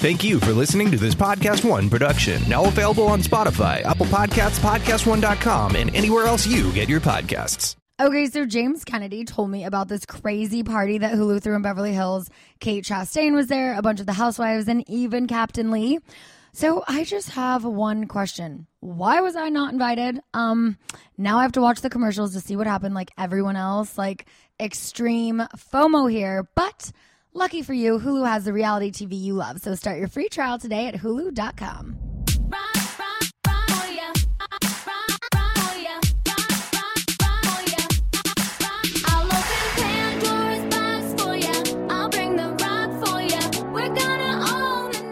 Thank you for listening to this Podcast One production, now available on Spotify, Apple Podcasts, PodcastOne.com, and anywhere else you get your podcasts. Okay, so James Kennedy told me about this crazy party that Hulu threw in Beverly Hills. Kate Chastain was there, a bunch of the housewives, and even Captain Lee. So I just have one question. Why was I not invited? Um now I have to watch the commercials to see what happened like everyone else, like extreme FOMO here, but lucky for you, Hulu has the reality TV you love. So start your free trial today at hulu.com.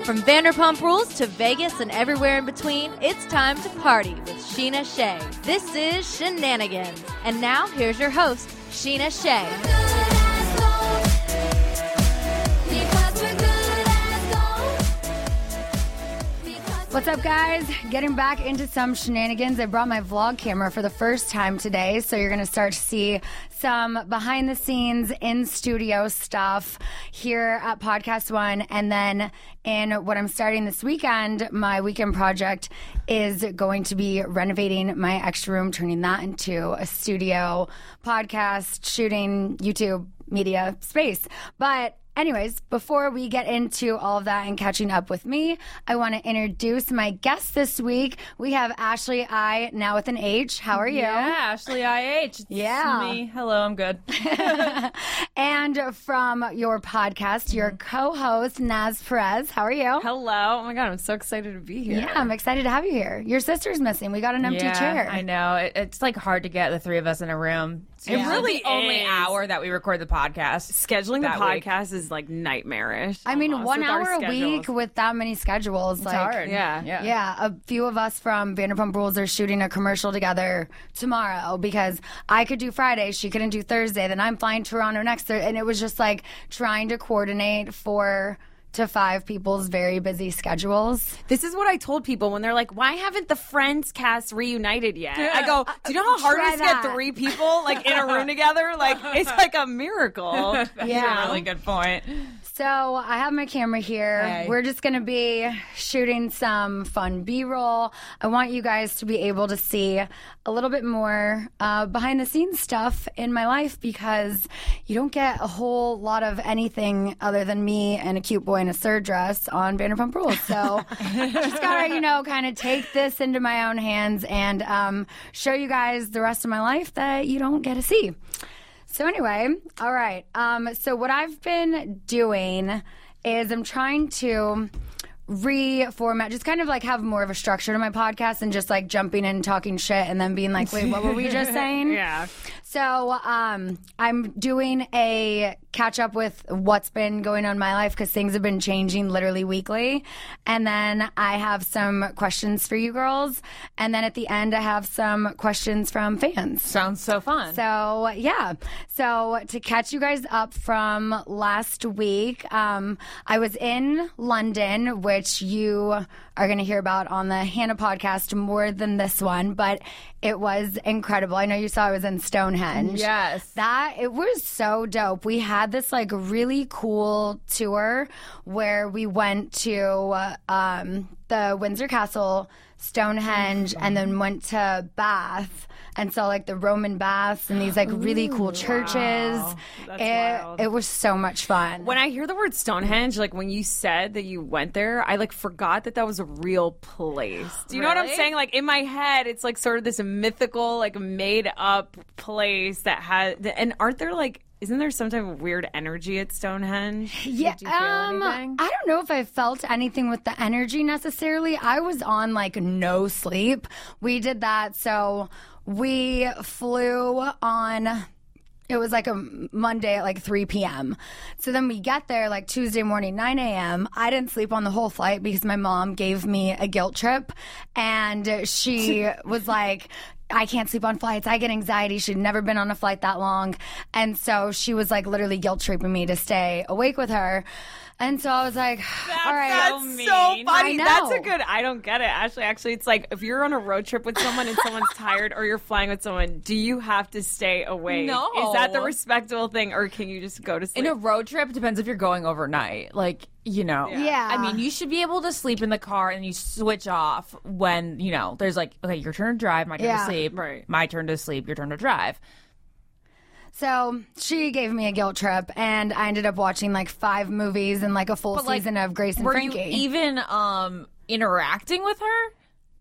From Vanderpump Rules to Vegas and everywhere in between, it's time to party with Scheana Shay. This is Shenanigans. And now, here's your host, Scheana Shay. What's up, guys? Getting back into some shenanigans. I brought my vlog camera for the first time today, so you're going to start to see some behind the scenes in studio stuff here at Podcast One. And then in what I'm starting this weekend, my weekend project is going to be renovating my extra room, turning that into a studio podcast, shooting, YouTube, media space. But Anyways, before we get into all of that and catching up with me, I want to introduce my guest this week. We have Ashley I, now with an H. How are you? Yeah, Ashley IH. Yeah. me. Hello, I'm good. and from your podcast, your mm-hmm. co-host Naz Perez. How are you? Hello. Oh my god, I'm so excited to be here. Yeah, I'm excited to have you here. Your sister's missing. We got an empty Yeah, chair. I know. It, it's like hard to get the three of us in a room. It's Yeah. usually It the only is. hour that we record the podcast. Scheduling the that week. podcast is like nightmarish. I mean, one hour a week with that many schedules, It's like hard. yeah. yeah. Yeah, a few of us from Vanderpump Rules are shooting a commercial together tomorrow because I could do Friday, she couldn't do Thursday, then I'm flying to Toronto next Thursday, and it was just like trying to coordinate four to five people's very busy schedules. This is what I told people when they're like, "Why haven't the Friends cast reunited yet?" I go, "Do you know how hard Try it is to get three people like in a room together? Like it's like a miracle." That's Yeah. a really good point. So I have my camera here. Hey. We're just going to be shooting some fun B roll. I want you guys to be able to see a little bit more uh, behind the scenes stuff in my life because you don't get a whole lot of anything other than me and a cute boy in a surd dress on Vanderpump Rules. So just gotta, you know, kind of take this into my own hands and um, show you guys the rest of my life that you don't get to see. So anyway, all right. Um, so what I've been doing is I'm trying to reformat, just kind of like have more of a structure to my podcast and just like jumping in and talking shit and then being like, wait, what were we just saying? Yeah. So um, I'm doing a catch up with what's been going on in my life because things have been changing literally weekly. And then I have some questions for you girls. And then at the end, I have some questions from fans. Sounds so fun. So yeah. So to catch you guys up from last week, um, I was in London, which you are going to hear about on the Hannah podcast more than this one, but it was incredible. I know you saw I was in Stonehenge. Yes. That it was so dope. We had this like really cool tour where we went to uh, um, the Windsor Castle Stonehenge, and then went to Bath and saw like the Roman baths and these like really cool churches. That's it wild. it was so much fun. When I hear the word Stonehenge, like when you said that you went there, I like forgot that that was a real place. Do you know what I'm saying? Like in my head, it's like sort of this mythical, like made up place that has. And aren't there like? Isn't there some type of weird energy at Stonehenge? Yeah, you feel um, anything? I don't know if I felt anything with the energy necessarily. I was on like no sleep. We did that, so we flew on. It was like a Monday at like 3 p.m. So then we get there like Tuesday morning, 9 a.m. I didn't sleep on the whole flight because my mom gave me a guilt trip. And she was like, I can't sleep on flights. I get anxiety. She'd never been on a flight that long. And so she was like literally guilt tripping me to stay awake with her. And so I was like, all right. That's so funny. That's a good. I don't get it. Actually, actually, it's like if you're on a road trip with someone and someone's tired, or you're flying with someone, do you have to stay awake? No. Is that the respectable thing, or can you just go to sleep? In a road trip, it depends if you're going overnight. Like, you know. Yeah. I mean, you should be able to sleep in the car and you switch off when, you know, there's like, okay, your turn to drive, my turn Yeah. to sleep. Right. My turn to sleep, your turn to drive. So she gave me a guilt trip, and I ended up watching like five movies and like a full But, like, season of Grace and Were Frankie. you even um interacting with her?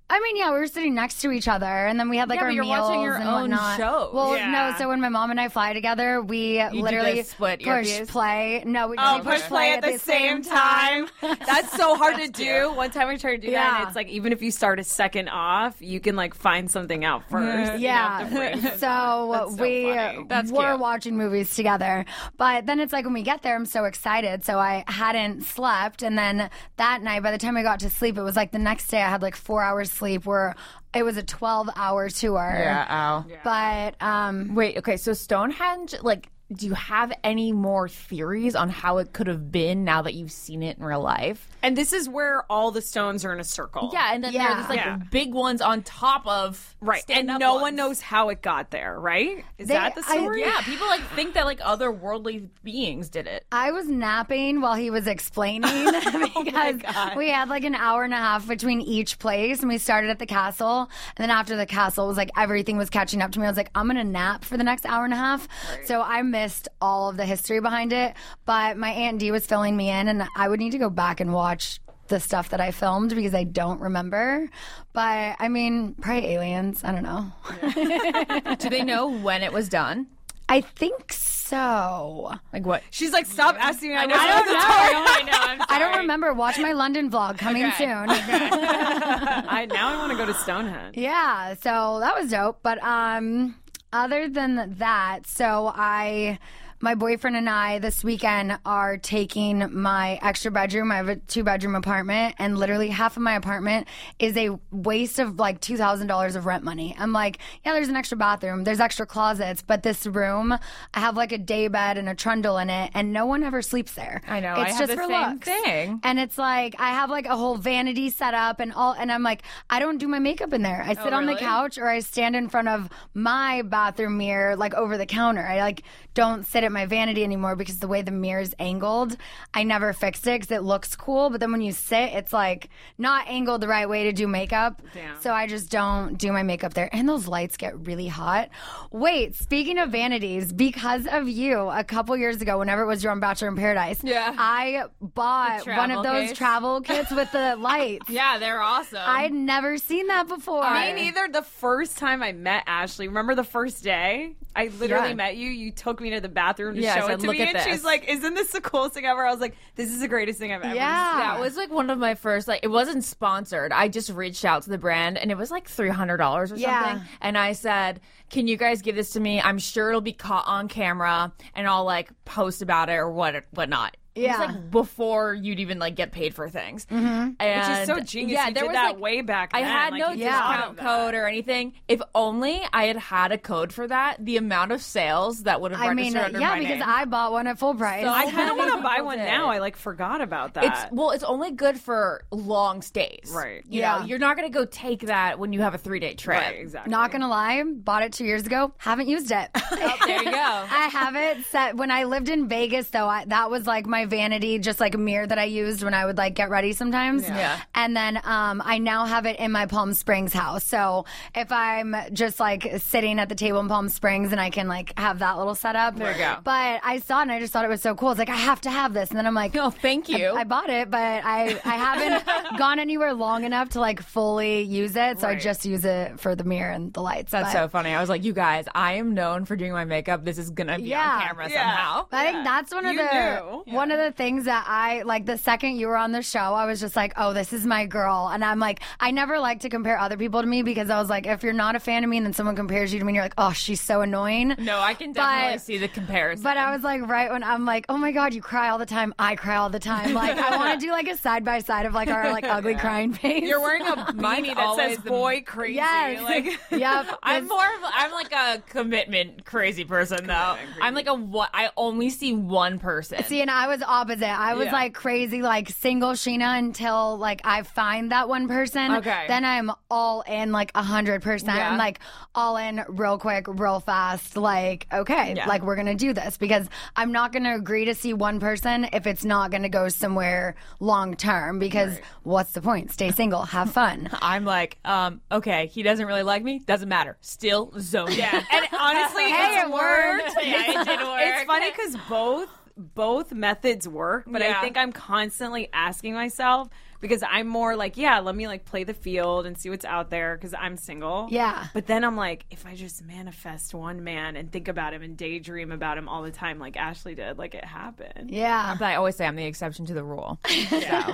I mean, yeah, we were sitting next to each other, and then we had like Yeah, our but you're meals watching your and own whatnot. shows. Well, Yeah. no. So when my mom and I fly together, we do literally the split push earpiece? play. No, we Oh, we push play at the same time. That's so hard to do. One time I tried to do that, Yeah. and it's like even if you start a second off, you can like find something out first. You don't have Yeah. it. So, That's so we funny. That's were cute. watching movies together. But then it's like when we get there, I'm so excited. So I hadn't slept. And then that night, by the time I got to sleep, it was like the next day I had like four hours sleep where it was a 12 hour tour. Yeah, ow. But um, Wait, okay, so Stonehenge, like, do you have any more theories on how it could have been now that you've seen it in real life? And this is where all the stones are in a circle. Yeah, and then Yeah. there's like Yeah. big ones on top of Right. And no ones. one knows how it got there, right? Is They- that the I- story? Yeah, people like think that like otherworldly beings did it. I was napping while he was explaining oh because we had like an hour and a half between each place and we started at the castle and then after the castle it was like everything was catching up to me. I was like, I'm gonna nap for the next hour and a half. So I missed all of the history behind it. But my Aunt D was filling me in and I would need to go back and watch the stuff that I filmed because I don't remember. But I mean, probably aliens. I don't know. Do they know when it was done? I think so. Like what? She's like, stop asking me. I, I don't know. story. I know. I'm I don't remember. Watch my London vlog coming Okay. soon. I now I want to go to Stonehenge. Yeah, so that was dope. But um other than that, so I my boyfriend and I this weekend are taking my extra bedroom. I have a two bedroom apartment, and literally half of my apartment is a waste of like two thousand dollars of rent money. I'm like, yeah, there's an extra bathroom, there's extra closets, but this room, I have like a day bed and a trundle in it, and no one ever sleeps there. I know, I It's have just the for same looks. thing. And it's like I have like a whole vanity set up and all, and I'm like, I don't do my makeup in there. I oh, sit on the couch or I stand in front of my bathroom mirror, like over the counter. I like don't sit at my vanity anymore because the way the mirror's angled, I never fixed it because it looks cool. But then when you sit, it's like not angled the right way to do makeup. So I just don't do my makeup there. And those lights get really hot. Wait, speaking of vanities, because of you, a couple years ago, whenever it was your own Bachelor in Paradise, Yeah. I bought one of those case? travel kits with the lights. Yeah, they're awesome. I'd never seen that before. Me neither. The first time I met Ashley, remember the first day? I literally Yeah. met you. You took me to the bathroom to Yeah, I show said, it to "Look me, at and she's like, "Isn't this the coolest thing ever?" I was like, "This is the greatest thing I've ever Yeah. seen." That was like one of my first like it wasn't sponsored. I just reached out to the brand and it was like three hundred dollars or Yeah. something. And I said, Can you guys give this to me? I'm sure it'll be caught on camera and I'll like post about it or what whatnot. It Yeah. was like before you'd even like get paid for things. Mm-hmm. Which is so genius. Yeah, you there did was that like, way back I had Like, no discount code or anything. If only I had had a code for that, the amount of sales that would have I registered mean, under yeah, my because name. I bought one at full price. So I kind of want to buy one did. now. I like forgot about that. It's well, it's only good for long stays. Right. You Yeah. know, you're not going to go take that when you have a three day trip. right, exactly. Not gonna lie, bought it two years ago. Haven't used it. Oh, there you go. I have it set when I lived in Vegas though. I, that was like my vanity, just like a mirror that I used when I would like get ready sometimes. Yeah. And then um, I now have it in my Palm Springs house. So if I'm just like sitting at the table in Palm Springs and I can like have that little setup. There you go. But I saw it and I just thought it was so cool. It's like I have to have this, and then I'm like, Oh, thank you. I, I bought it, but I I haven't gone anywhere long enough to like fully use it. So I just use it for the mirror and the lights. That's but- so funny. I was like, you guys, I am known for doing my makeup. This is gonna be Yeah. on camera Yeah. somehow. I think that's one of You the knew. one of the things that I like. The second you were on the show, I was just like, "Oh, this is my girl," and I'm like, I never like to compare other people to me because I was like, if you're not a fan of me and then someone compares you to me, and you're like, "Oh, she's so annoying." No, I can definitely But- see the comparison. But I was like, right when I'm like, oh my god, you cry all the time. I cry all the time. Like, I want to do like a side by side of like our like ugly crying face. You're wearing a Mine's beanie that says the- "boy crazy." yes, Like, yep. I'm It's- more of a- I'm like a commitment crazy person though. I'm like a what I only see one person. See, and I was opposite. I was Yeah. like crazy, like single Scheana until like I find that one person. Okay. Then I'm all in like a hundred percent. Yeah. I'm like all in real quick, real fast. Like, okay, Yeah. like we're gonna do this because I'm not gonna agree to see one person if it's not gonna go somewhere long term. Because what's the point? Stay single, have fun. I'm like, um, okay, he doesn't really like me. Doesn't matter. Still zone. yeah, and honestly, Hey, it's it worked. yeah, it did work. It's funny because both both methods work, but Yeah. I think I'm constantly asking myself because I'm more like, yeah, let me like play the field and see what's out there because I'm single. Yeah. But then I'm like, if I just manifest one man and think about him and daydream about him all the time, like Ashley did, like it happened. Yeah. But I always say I'm the exception to the rule. So.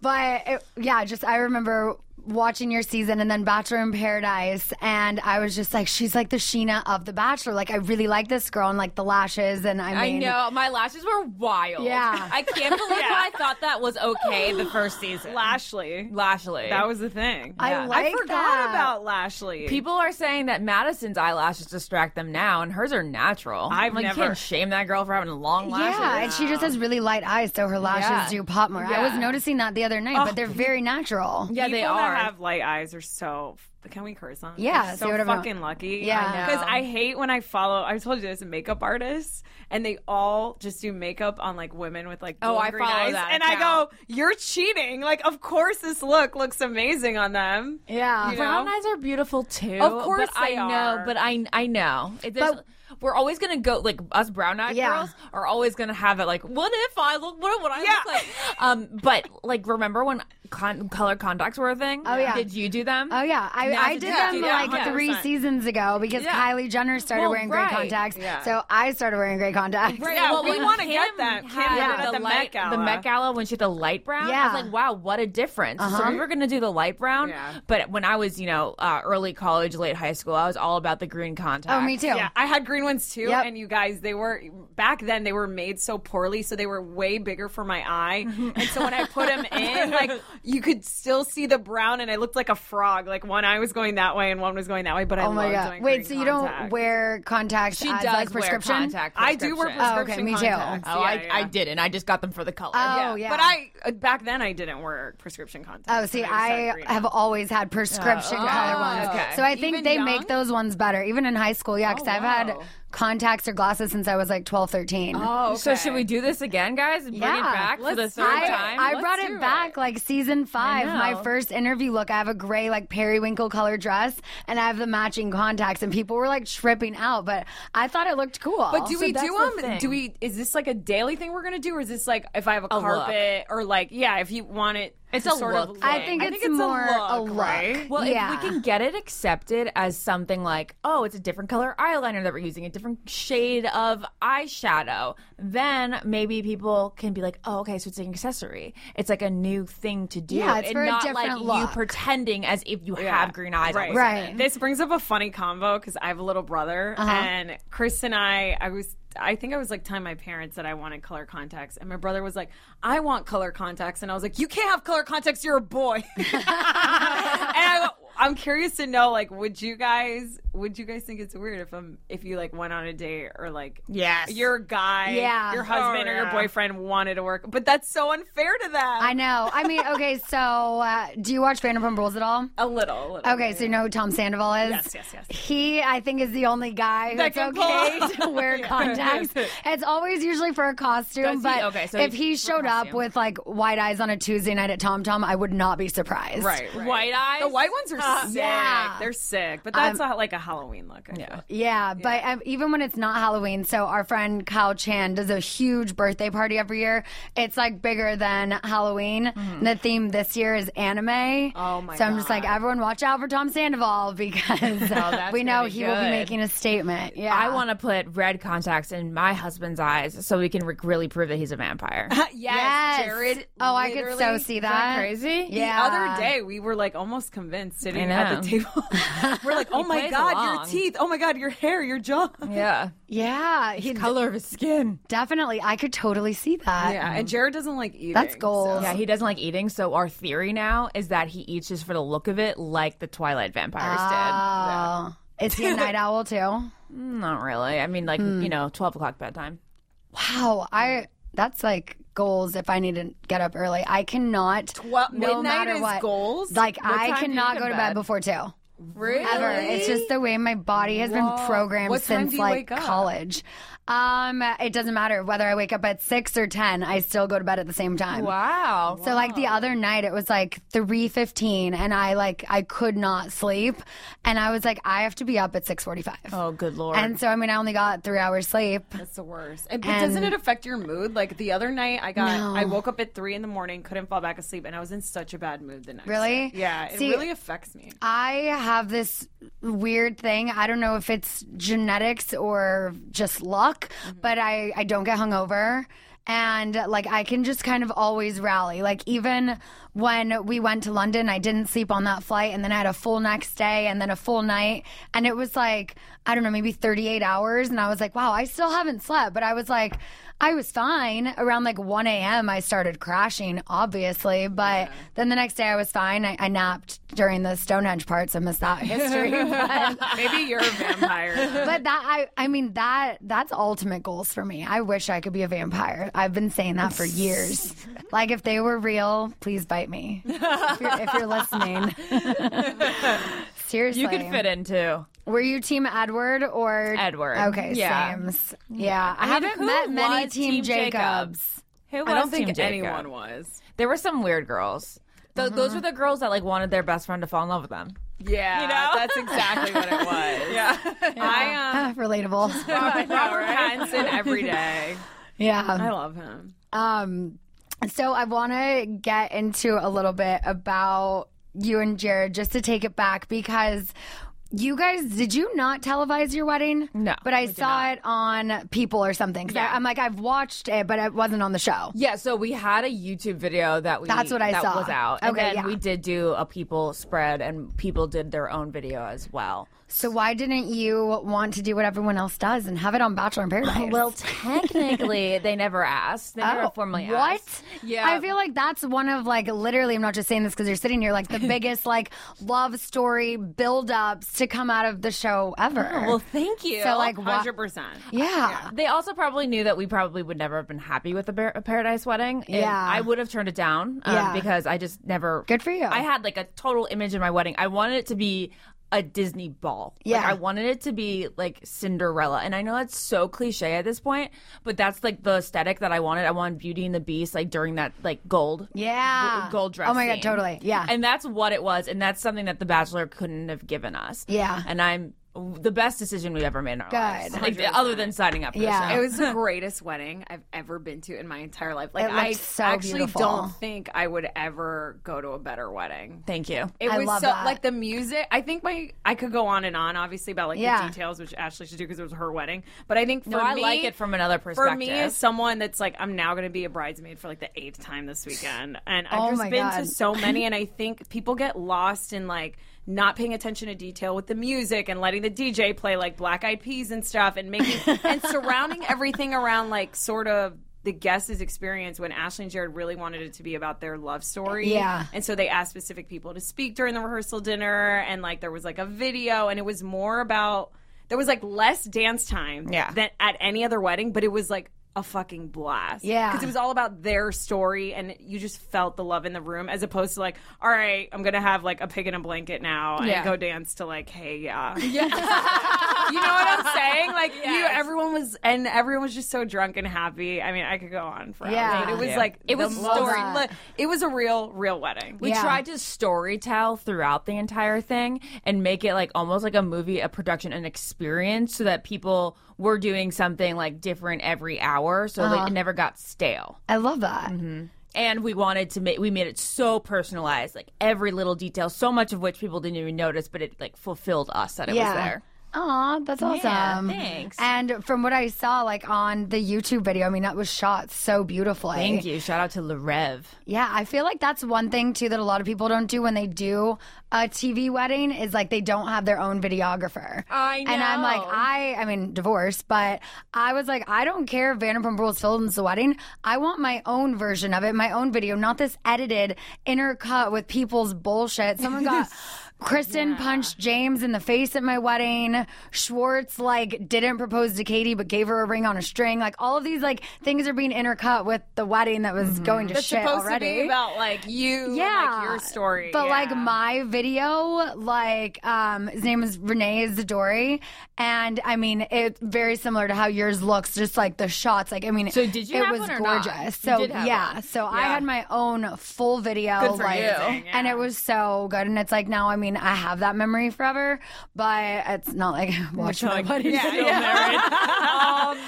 But it, yeah, just I remember watching your season and then Bachelor in Paradise, and I was just like, she's like the Scheana of the Bachelor. Like I really like this girl and like the lashes, and I I know my lashes were wild. Yeah. I can't believe I thought that was okay the first season. Lashley. Lashley. That was the thing. I Yeah. like I forgot that. about Lashley. People are saying that Madison's eyelashes distract them now, and hers are natural. I've like, never- You can't shame that girl for having long lashes. Yeah, and she just has really light eyes, so her lashes Yeah. do pop more. I was noticing that the other night, but they're oh. very natural. Yeah, they People are. that have light eyes are so. Can we curse on? Yeah, They're so whatever. fucking lucky. Yeah. Because I hate when I follow. I told you this makeup artists, and they all just do makeup on like women with like Oh, I follow eyes. that and I go, "You're cheating!" Like, of course this look looks amazing on them. Yeah. You Brown know? eyes are beautiful too. Of course but I they know. are. But I I know. It, there's- But- we're always gonna go like us brown eyed Yeah. girls are always gonna have it like what if I look what would I Yeah. look like? Um, but like remember when con- color contacts were a thing? Oh, yeah. Did you do them? Oh yeah, I, I it's did them yeah, like 100%. three seasons ago because Yeah. Kylie Jenner started Well, wearing right. gray contacts, Yeah. so I started wearing gray contacts. Right, Yeah, well, we wanna get that. Kim had did at the the Met light, Gala. The Met Gala when she had the light brown. Yeah. Uh-huh. was like, wow, what a difference. So we were gonna do the light brown, Yeah. but when I was, you know, uh, early college, late high school, I was all about the green contacts. Oh, me too. Yeah, I had green ones too, Yep. and you guys, they were back then. They were made so poorly, so they were way bigger for my eye. and so when I put them in, like you could still see the brown, and I looked like a frog. Like one eye was going that way, and one was going that way. But I Oh my loved god! doing Wait, green so you don't wear contacts She as does like wear prescription? contact I do wear prescription. Oh, okay, prescription me too. Oh, Yeah, I, yeah. I didn't. I just got them for the color. Oh, yeah. But I uh, back then I didn't wear prescription contacts. Oh, see, and just had I have always had prescription Oh, color ones. okay. So I think Even they young? make those ones better, even in high school. Yeah, because Oh, I've had wow. Contacts or glasses since I was like 12, 13. Oh, So should we do this again, guys? Bring Yeah. it back for the third I, time. I Let's brought it back it. like season five. My first interview look, I have a gray like periwinkle color dress and I have the matching contacts, and people were like tripping out, but I thought it looked cool. But do So we do them? Do we? Is this like a daily thing we're gonna do, or is this like if I have a, A look. carpet, or like yeah, if you want it? It's a sort look Of I thing. think it's more a look. right? Well, Yeah. if we can get it accepted as something like, oh, it's a different color eyeliner that we're using, a different shade of eyeshadow, then maybe people can be like, oh, okay, so it's an accessory. It's like a new thing to do. Yeah, it's and for a not different like you pretending as if you have green eyes. all Right. of a sudden. Right. This brings up a funny combo because I have a little brother, Uh-huh. and Chris and I, I was. I think I was like telling my parents that I wanted color contacts, and my brother was like, "I want color contacts," and I was like, "You can't have color contacts. You're a boy." and I, I'm curious to know, like, would you guys would you guys think it's weird if um if you like went on a date or like Yes. your guy, Yeah. your husband Oh, or your boyfriend wanted to work, but that's so unfair to them. I know. I mean, okay, so uh, do you watch Vanderpump Rules at all? a little, a little. Okay, so you know who Tom Sandoval is? Yes, yes, yes. He, I think, is the only guy That who's okay pull- to wear contacts. It's always usually for a costume, Does he? but Okay, so if he's he showed up with like white eyes on a Tuesday night at Tom Tom, I would not be surprised. Right, right. White eyes. The white ones are sick. yeah. They're sick, but that's not like a Halloween look. I Yeah. feel. Yeah, but um, even when it's not Halloween, so our friend Kyle Chan does a huge birthday party every year. It's like bigger than Halloween. And the theme this year is anime. Mm-hmm. Oh, my So I'm just like, everyone watch out for Tom Sandoval because that's we know he will be making a statement. Yeah, I want to put red contacts in my husband's eyes so we can re- really prove that he's a vampire. yes, Yes. Jared. Oh, I could so see that that. crazy? Yeah. The other day, we were like almost convinced sitting at the table. we're like, oh my god, along. your teeth. Oh my god, your hair, your jaw. Yeah. Yeah, he Color of his skin. definitely. I could totally see that. Yeah, and Jared doesn't like eating. That's goals. Yeah, he doesn't like eating. So our theory now is that he eats just for the look of it, like the Twilight vampires did. Oh, is he a night owl too? Not really. I mean, like Hmm. you know, twelve o'clock bedtime. Wow, I that's like goals if I need to get up early. I cannot Well, no midnight matter is what goals? Like I do you cannot go to bed bed? before two. really? Ever. It's just the way my body has been programmed What since like college. Um, it doesn't matter whether I wake up at six or ten. I still go to bed at the same time. Wow. So like the other night it was like 3:15 and I like I could not sleep and I was like I have to be up at 6:45. Oh, good lord. And so I mean I only got 3 hours sleep. That's the worst. And, but doesn't it affect your mood? Like the other night, I got No. I woke up at three in the morning, couldn't fall back asleep, and I was in such a bad mood the next. Really? day. Yeah, it See- really affects me. I have this weird thing. I don't know if it's genetics or just luck, but I, I don't get hungover. And like I can just kind of always rally. Like even when we went to London, I didn't sleep on that flight and then I had a full next day and then a full night. And it was like, I don't know, maybe 38 hours. And I was like, wow, I still haven't slept. But I was like, I was fine. Around like 1 a.m., I started crashing, obviously. But then the next day, I was fine. I, I napped during the Stonehenge parts. I missed that history. but, Maybe you're a vampire. but that, I, I mean, that that's ultimate goals for me. I wish I could be a vampire. I've been saying that for years. like, if they were real, please bite me. If you're, if you're listening. Seriously. you could fit in too. Were you Team Edward or Edward. Okay, Yeah. sames. Yeah, I, mean, haven't met many Team, Team Jacobs. Jacobs? Who was I don't think Team Jacob? anyone was. There were some weird girls. Th- Those were the girls that like wanted their best friend to fall in love with them. Yeah, You know? that's exactly what it was. yeah, I um, Relatable. Robert, Robert Pattinson every day. yeah. I love him. Um, so I want to get into a little bit about you and Jared just to take it back because you guys did you not televise your wedding? No, but I saw it on People or something. 'Cause I, I'm like I've watched it, but it wasn't on the show. Yeah, so we had a YouTube video that we That's what I that saw. was out. And Okay, then yeah. we did do a people spread and people did their own video as well. So why didn't you want to do what everyone else does and have it on Bachelor in Paradise? Well, technically they never asked. They never oh, formally Oh, what? asked. Yeah. I feel like that's one of like literally. I'm not just saying this because you're sitting here. Like the biggest like love story build-ups to come out of the show ever. Oh, Well, thank you. so like? Hundred percent. Yeah. They also probably knew that we probably would never have been happy with a, Bar- a Paradise wedding. Yeah. I would have turned it down um, Yeah. because I just never. Good for you. I had like a total image in my wedding. I wanted it to be a Disney ball. Like, Yeah. I wanted it to be like Cinderella. And I know that's so cliche at this point, but that's like the aesthetic that I wanted. I wanted Beauty and the Beast like during that like gold. Yeah. g- Gold dress. Oh my God, scene. totally. Yeah. And that's what it was. And that's something that The Bachelor couldn't have given us. Yeah. And I'm the best decision we've ever made in our lives. Good. Like, other than signing up for Yeah. the show. It was the greatest wedding I've ever been to in my entire life. Like It I so actually beautiful. don't think I would ever go to a better wedding. Thank you. It I was love so that. like the music. I think my I could go on and on, obviously about like Yeah. the details, which Ashley should do because it was her wedding. But I think for No, I me, like it from another perspective. For me, as someone that's like, I'm now going to be a bridesmaid for like the eighth time this weekend, and I've Oh just been God. to so many, and I think people get lost in like not paying attention to detail with the music and letting the DJ play like Black Eyed Peas and stuff, and making and surrounding everything around like sort of the guest's experience when Ashley and Jared really wanted it to be about their love story. Yeah. And so they asked specific people to speak during the rehearsal dinner and like there was like a video and it was more about there was like less dance time Yeah. than at any other wedding, but it was like a fucking blast. Yeah. Because it was all about their story and you just felt the love in the room as opposed to like, all right, I'm gonna have like a pig in a blanket now and Yeah. go dance to like, hey, yeah. you know what I'm saying? Like you everyone was and everyone was just so drunk and happy. I mean, I could go on forever. Yeah. But it was Yeah. like It was the story- most- li- it was a real, real wedding. We Yeah. tried to story tell throughout the entire thing and make it like almost like a movie, a production, an experience so that people were doing something like different every hour so like uh-huh. it never got stale. I love that. Mm-hmm. And we wanted to make we made it so personalized, like every little detail, so much of which people didn't even notice, but it like fulfilled us that it was there. Aw, that's awesome. thanks. And from what I saw, like on the YouTube video, I mean, that was shot so beautifully. Thank you. Shout out to Larev. Yeah, I feel like that's one thing too that a lot of people don't do when they do a TV wedding is like they don't have their own videographer. I know. And I'm like. I, I mean, divorced, but I was like, I don't care if Vanderpump Rules films the wedding. I want my own version of it, my own video, not this edited intercut with people's bullshit. Someone got. Kristen punched James in the face at my wedding. Schwartz like didn't propose to Katie but gave her a ring on a string. Like all of these like things are being intercut with the wedding that was going to It's shit supposed already. to be about like you, yeah, and, like your story. But like my video, like um, his name is Renee Zadori, and I mean it's very similar to how yours looks. Just like the shots, like I mean, So did you It have was one or not? gorgeous. So yeah, one. so I had my own full video, like, you. and it was so good. And it's like now, I mean, I have that memory forever, but it's not like watching my wedding yeah, yeah. um,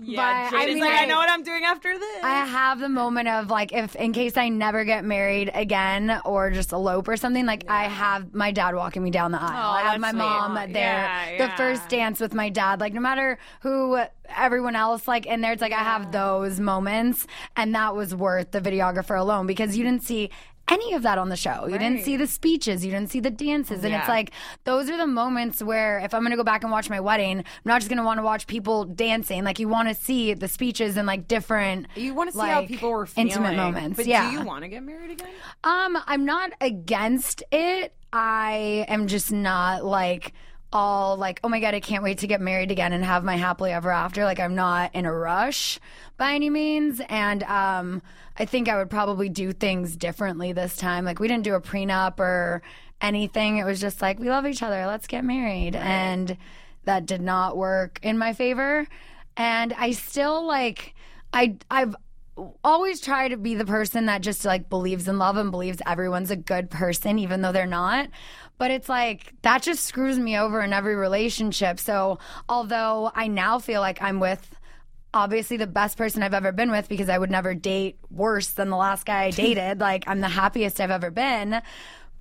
But yeah, I Jaden's mean, like, I like- know what I'm doing after this. I have the moment of like if in case I never get married again or just elope or something, like I have my dad walking me down the aisle. I have my sweet. mom there. Yeah, The yeah. first dance with my dad. Like no matter who everyone else like in there, it's like I have those moments and that was worth the videographer alone because you didn't see any of that on the show. You didn't see the speeches, you didn't see the dances. And it's like those are the moments where if I'm going to go back and watch my wedding, I'm not just going to want to watch people dancing. Like you want to see the speeches and like different you want to see how people were feeling. intimate moments. But yeah. do you want to get married again? Um, I'm not against it. I am just not like all like, oh my god, I can't wait to get married again and have my happily ever after. Like I'm not in a rush by any means. And um I think I would probably do things differently this time. Like we didn't do a prenup or anything. It was just like, we love each other, let's get married. And that did not work in my favor. And I still like I I've always try to be the person that just like believes in love and believes everyone's a good person even though they're not but it's like that just screws me over in every relationship so although i now feel like i'm with obviously the best person i've ever been with because i would never date worse than the last guy i dated like i'm the happiest i've ever been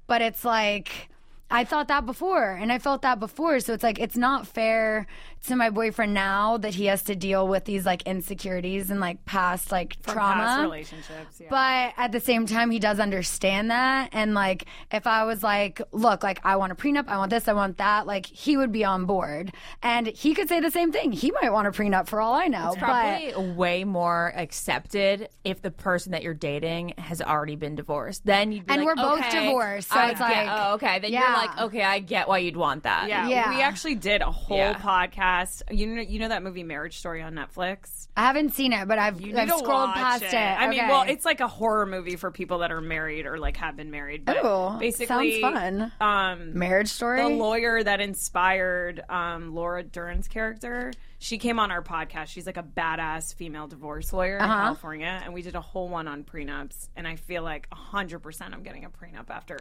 but it's like I thought that before and I felt that before. So it's like, it's not fair to my boyfriend now that he has to deal with these like insecurities and like past like From trauma. past relationships. Yeah. But at the same time, he does understand that. And like, if I was like, look, like, I want a prenup, I want this, I want that, like, he would be on board. And he could say the same thing. He might want a prenup for all I know. It's probably way more accepted if the person that you're dating has already been divorced. Then you'd be And like, we're both okay, divorced, so I it's get- like- oh, okay. Then you're like, okay, I get why you'd want that. yeah, Yeah. we actually did a whole Yeah. podcast. You know, you know that movie Marriage Story on Netflix. I haven't seen it, but I've, I've scrolled past it. I mean, well, it's like a horror movie for people that are married or like have been married. But Ooh, basically, sounds fun. Um, marriage story. the lawyer that inspired um, Laura Dern's character. She came on our podcast. She's like a badass female divorce lawyer in Uh-huh. California, and we did a whole one on prenups. And I feel like hundred percent I'm getting a prenup after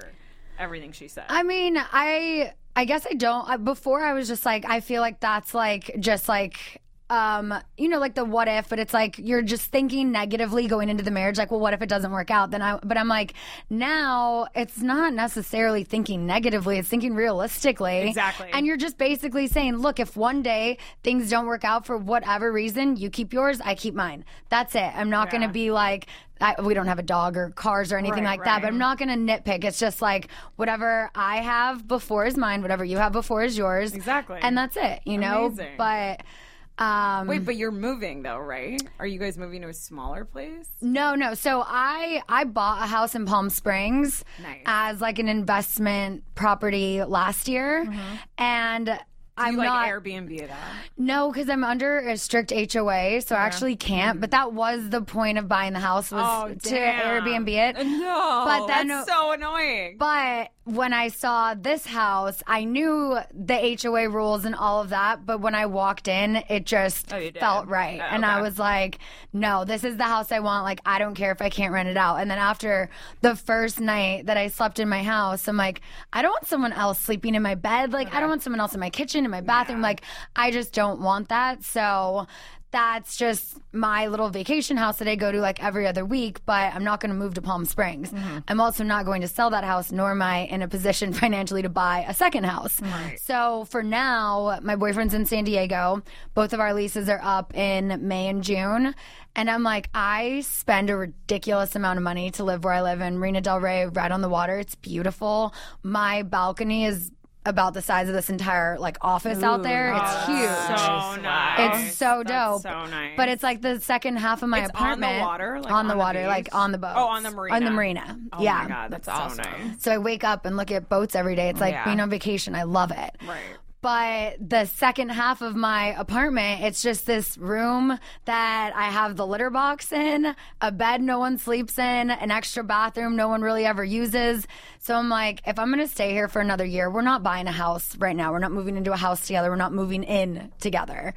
everything she said. I mean, I I guess I don't. Before I was just like, I feel like that's like just like. Um, you know, like the what if, but it's like you're just thinking negatively going into the marriage, like, well, what if it doesn't work out? Then I, but I'm like, now it's not necessarily thinking negatively, it's thinking realistically. Exactly. And you're just basically saying, look, if one day things don't work out for whatever reason, you keep yours, I keep mine. That's it. I'm not going to be like, I, we don't have a dog or cars or anything Right, like that, but. I'm not going to nitpick. It's just like whatever I have before is mine, whatever you have before is yours. Exactly. And that's it, you know? Amazing. But Um, Wait, but you're moving though, right? Are you guys moving to a smaller place? No, no. So I I bought a house in Palm Springs Nice. as like an investment property last year, and I'm you like not Airbnb it out? no because I'm under a strict HOA, so I actually can't. But that was the point of buying the house was Oh, to damn. Airbnb it. No, But then- that's so annoying. But when I saw this house, I knew the HOA rules and all of that. But when I walked in, it just Oh, felt right. Oh, And I was like, no, this is the house I want. Like, I don't care if I can't rent it out. And then after the first night that I slept in my house, I'm like, I don't want someone else sleeping in my bed. Like, I don't want someone else in my kitchen, in my bathroom. Like, I just don't want that. So that's just my little vacation house that I go to like every other week, but I'm not going to move to Palm Springs. Mm-hmm. I'm also not going to sell that house, nor am I in a position financially to buy a second house. So for now, my boyfriend's in San Diego. Both of our leases are up in May and June. And I'm like, I spend a ridiculous amount of money to live where I live in Marina Del Rey, right on the water. It's beautiful. My balcony is about the size of this entire like office out there. It's huge. So nice. It's so That's dope. so nice. But it's like the second half of my It's on the apartment. water? Like on the on the water, like on the boat. Oh, on the marina. On the marina. Oh yeah. my god, that's, That's so awesome. nice. So I wake up and look at boats every day. It's like Yeah. being on vacation. I love it. Right. But the second half of my apartment, it's just this room that I have the litter box in, a bed no one sleeps in, an extra bathroom no one really ever uses. So I'm like, if I'm going to stay here for another year, we're not buying a house right now. We're not moving into a house together. We're not moving in together.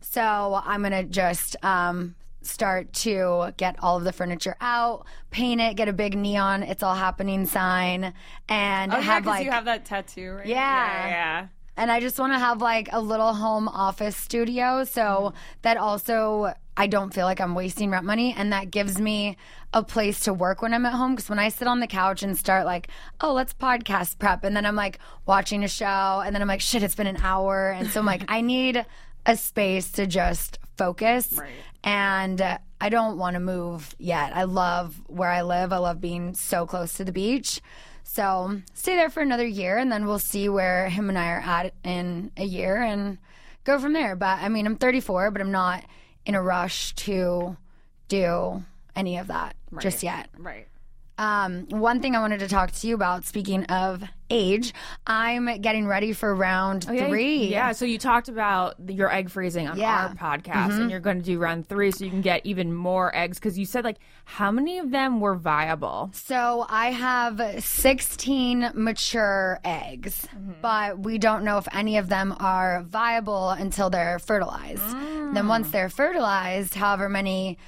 So I'm going to just um, start to get all of the furniture out, paint it, get a big neon "It's all happening" sign, and Oh yeah, have like you have that tattoo, right? Yeah. yeah, yeah. And I just want to have like a little home office studio so that also I don't feel like I'm wasting rent money and that gives me a place to work when I'm at home because when I sit on the couch and start like, oh, let's podcast prep and then I'm like watching a show and then I'm like, shit, it's been an hour and so I'm like, I need a space to just focus and uh, I don't want to move yet. I love where I live. I love being so close to the beach. So stay there for another year, and then we'll see where him and I are at in a year, and go from there. But I mean, I'm 34, but I'm not in a rush to do any of that just yet. Right. Um, one thing I wanted to talk to you about, speaking of age, I'm getting ready for round Oh, Yeah, three. Yeah, so you talked about your egg freezing on Yeah. Mm-hmm. our podcast, and you're going to do round three, so you can get even more eggs. Because you said like, how many of them were viable? So I have 16 mature eggs, but we don't know if any of them are viable until they're fertilized. Then once they're fertilized, however many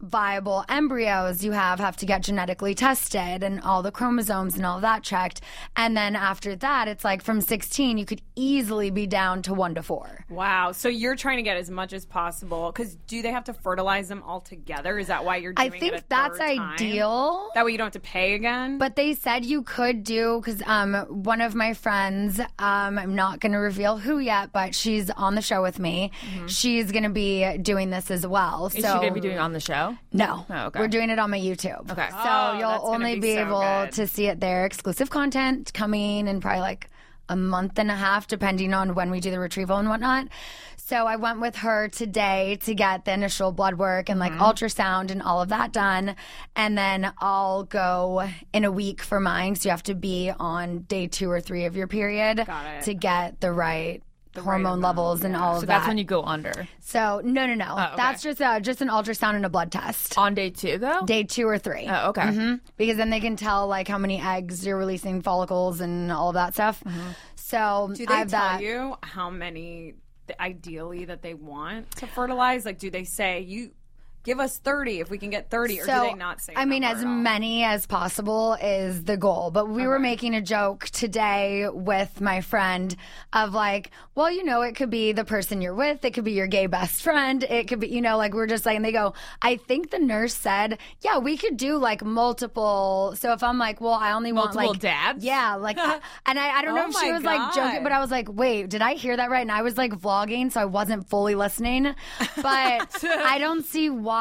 viable embryos you have have to get genetically tested and all the chromosomes and all that checked. And then after that, it's like from 16, you could easily be down to one to four. Wow. So you're trying to get as much as possible because do they have to fertilize them all together? Is that why you're I doing think it a that's ideal. That way you don't have to pay again. But they said you could do because um, one of my friends, um, I'm not going to reveal who yet, but she's on the show with me. She's going to be doing this as well. Is so she going to be doing it on the show? No, Oh, okay. we're doing it on my YouTube. Okay. so Oh, you'll only be be, so able good. to see it there. Exclusive content coming in probably like a month and a half, depending on when we do the retrieval and whatnot. So I went with her today to get the initial blood work and like Mm-hmm. ultrasound and all of that done. And then I'll go in a week for mine. So you have to be on day two or three of your period to get the right hormone levels and all of that. So that's when you go under. so no, no, no. okay. That's just uh, just an ultrasound and a blood test. On day two, though? Day two or three. oh, okay. hmm Because then they can tell like how many eggs you're releasing, follicles, and all of that stuff. So do they I have tell that. you how many ideally that they want to fertilize? Like, do they say you give us thirty if we can get thirty, or do they not say? I mean, as many as possible is the goal. But we were making a joke today with my friend of like, well, you know, it could be the person you're with, it could be your gay best friend, it could be, you know, like we're just like, and they go, I think the nurse said, yeah, we could do like multiple. So if I'm like, well, I only want like dads? yeah, like, I- and I, I don't know Oh if she was like joking, but I was like, wait, did I hear that right? And I was like vlogging, so I wasn't fully listening. But I don't see why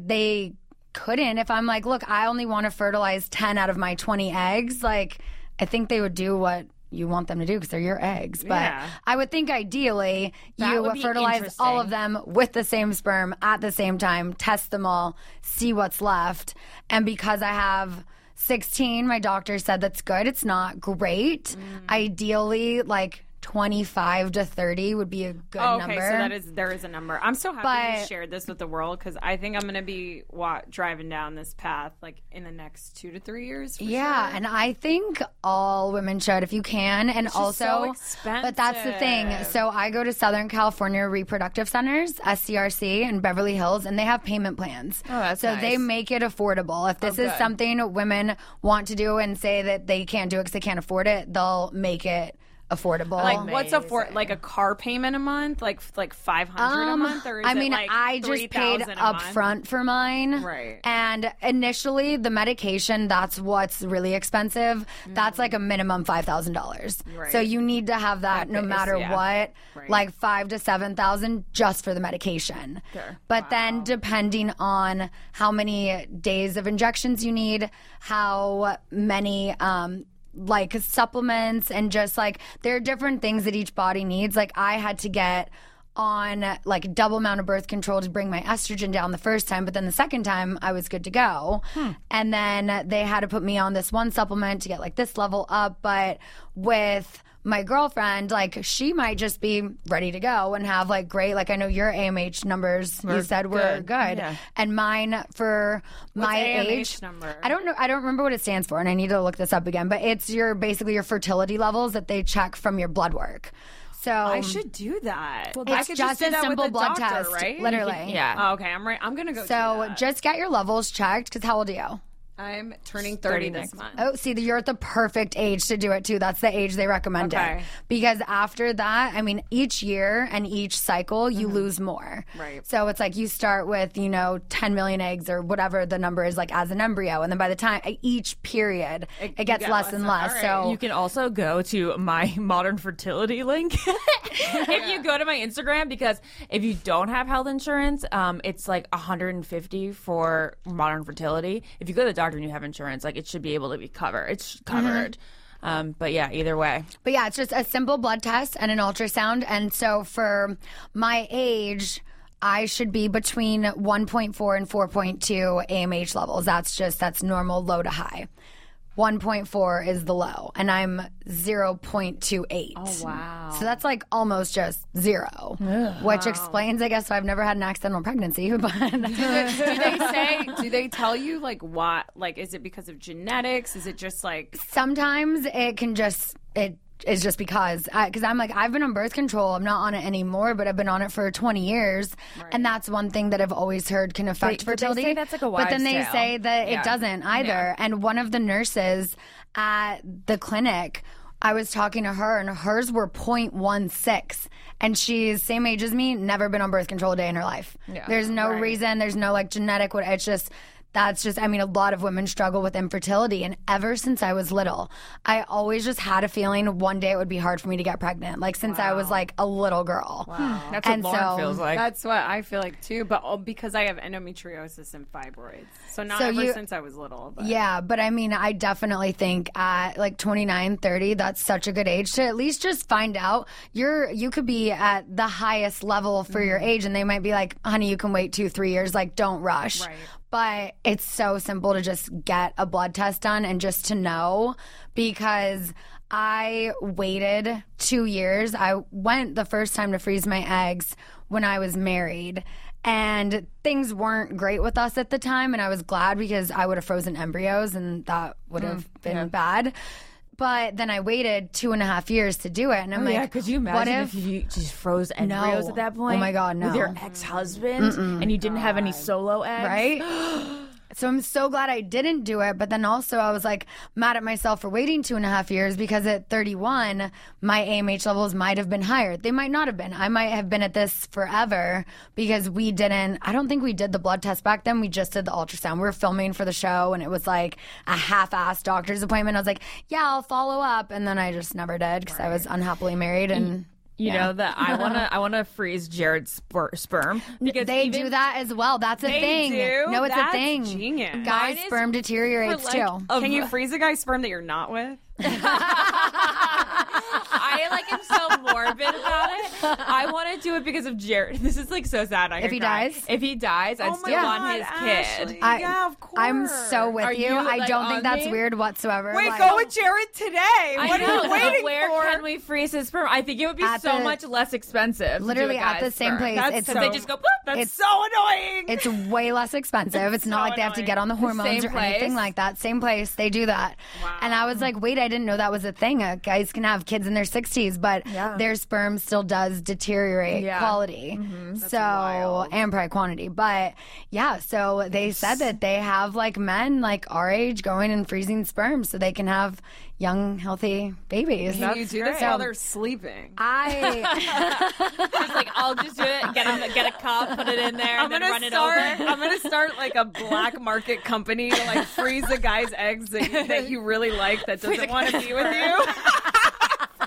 they couldn't. If I'm like, look, I only want to fertilize 10 out of my 20 eggs, like, I think they would do what you want them to do because they're your eggs. But Yeah. I would think ideally That you would fertilize all of them with the same sperm at the same time, test them all, see what's left. And because I have 16, my doctor said that's good. It's not great. Mm. Ideally, like 25 to 30 would be a good Oh, okay, number. so that is there is a number. I'm so happy But- you shared this with the world because I think I'm going to be wa- driving down this path like in the next two to three years. For Yeah, sure. and I think all women should if you can. And just also, so but that's the thing. So I go to Southern California Reproductive Centers, SCRC, in Beverly Hills, and they have payment plans. Oh, that's so nice. they make it affordable. If this oh, is something women want to do and say that they can't do it because they can't afford it, they'll make it affordable. like what's a for like a car payment a month, like like five hundred a month, or is Um, I it mean, like I just paid 3,000 a up front for mine. Right. And initially, the medication, that's what's really expensive. That's like a minimum $5,000. Right. So you need to have that, no base, matter yeah. what, Right. like five to 7,000 just for the medication. Sure. But then depending on how many days of injections you need, how many, um, like supplements and just like there are different things that each body needs. Like I had to get on like double amount of birth control to bring my estrogen down the first time, but then the second time I was good to go. Hmm. And then they had to put me on this one supplement to get like this level up. But with my girlfriend, like she might just be ready to go and have like great, like I know your AMH numbers you said were good. good. Yeah. And mine for my AMH age number? I don't know. I don't remember what it stands for, and I need to look this up again. But it's your basically your fertility levels that they check from your blood work. So I should do that. I it's could just do a simple blood doctor, test, right? literally. Yeah. Oh, okay, I'm right. I'm gonna go. do So that. just get your levels checked. Because how old are you? I'm turning 30, this next month. Oh, see, you're at the perfect age to do it too. That's the age they recommend Okay. it. Because after that, I mean, each year and each cycle, you lose more. Mm-hmm. Right. So it's like you start with, you know, 10 million eggs or whatever the number is, like as an embryo. And then by the time each period, it, you gets get less less and and- less. all right. So You can also go to my modern fertility link if you go to my Instagram because if you don't have health insurance, um, it's like 150 for modern fertility. If you go to the doctor and you have insurance, like it should be able to be covered. It's covered. Um, but yeah, either way. But yeah, it's just a simple blood test and an ultrasound. And so for my age, I should be between 1.4 and 4.2 AMH levels. That's just, that's normal low to high. 1.4 is the low, and I'm 0.28. Oh, wow. So that's like almost just zero, which explains, I guess, why I've never had an accidental pregnancy. But do they say? Do they tell you like what? Like, is it because of genetics? Is it just like? sometimes it can just it is just because because I'm like I've been on birth control. I'm not on it anymore, but I've been on it for 20 years, and that's one thing that I've always heard can affect They- fertility. say that's like a but then they tale. say that Yeah. it doesn't either. And one of the nurses at the clinic. I was talking to her, and hers were 0.16. And she's same age as me, never been on birth control a day in her life. There's no reason, there's no like genetic, what it's just that's just, I mean, a lot of women struggle with infertility. And ever since I was little, I always just had a feeling one day it would be hard for me to get pregnant. Like since I was like a little girl. Hmm. That's what And Lauren so- feels like. That's what I feel like too. But all because I have endometriosis and fibroids, so not So ever you- since I was little. But. Yeah, but I mean, I definitely think at like 29, 30, that's such a good age to at least just find out you're, you could be at the highest level for your mm-hmm. age and they might be like, honey, you can wait two, three years. Like, don't rush. Right. But it's so simple to just get a blood test done and just to know because I waited two years. I went the first time to freeze my eggs when I was married. And things weren't great with us at the time. And I was glad because I would have frozen embryos and that would mm, have been bad. But then I waited two and a half years to do it. And I'm Oh, like, yeah, could you what imagine if, if, you just froze embryos No. at that point? Oh my God, With your ex-husband, and you didn't have any solo eggs, right? So I'm so glad I didn't do it. But then also, I was like mad at myself for waiting two and a half years because at 31, my AMH levels might have been higher. They might not have been. I might have been at this forever because we didn't, I don't think we did the blood test back then. We just did the ultrasound. We were filming for the show and it was like a half assed doctor's appointment. I was like, yeah, I'll follow up. And then I just never did because I was unhappily married. And You know that I wanna I wanna freeze Jared's spor- sperm because they even- do that as well. That's a They thing. do? No, it's That's a thing. genius. Guys' Mine sperm deteriorates like, too. Can you freeze a guy's sperm that you're not with? I want to do it because of Jared. This is like so sad. I If he cry. dies? if he dies, I'd Oh still God, want his Ashley. kid. I, Yeah, of course. I'm so with Are you. you, I don't think that's me? weird whatsoever. Wait, Like- go with Jared today. I What know, are you but waiting where for? can we freeze his sperm? I think it would be At so the- much less expensive. Literally at the same sperm. place. That's It's so- they just go, boop, that's It's- so annoying. It's way less expensive. It's not so like they have to get on the hormones Same or anything like that. Same place. They do that. Wow. And I was like, wait, I didn't know that was a thing. Uh, guys can have kids in their 60s, but Yeah. their sperm still does deteriorate Yeah. quality. Mm-hmm. So, and probably quantity. But yeah, so they said that they have like men like our age going and freezing sperm so they can have young, healthy babies. Can you do this while they're sleeping? I Just like I'll just do it. Get a get a cup, put it in there, I'm and then gonna run start. it over. I'm gonna start like a black market company to like freeze a guy's eggs that, that you really like that doesn't want to be with you.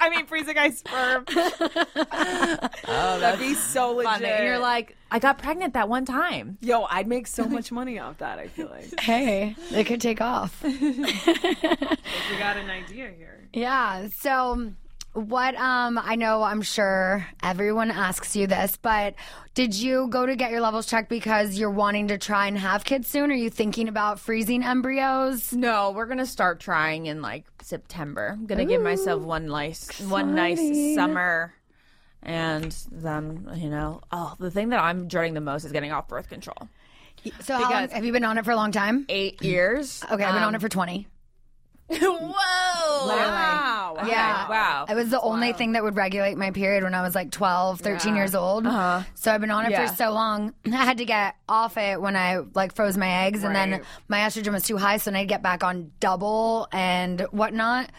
I mean, freeze a guy's sperm. oh, that'd be so legit. Fun. And you're like, I got pregnant that one time. yo, I'd make so much money off that. I feel like hey, it could take off. we got an idea here. Yeah. So what um I know I'm sure everyone asks you this, but did you go to get your levels checked because you're wanting to try and have kids soon? Are you thinking about freezing embryos? No, we're gonna start trying in like September. I'm gonna give myself one nice one nice summer. And then, you know, oh, the thing that I'm dreading the most is getting off birth control. So long, have you been on it for a long time? Eight years. Okay, I've been on Um, it for 20. Whoa! Wow. Okay, Yeah. Wow. It was the only thing that would regulate my period when I was like 12, 13 years old. Uh-huh. So I've been on it Yeah. for so long. I had to get off it when I like froze my eggs and then my estrogen was too high so then I'd get back on double and whatnot.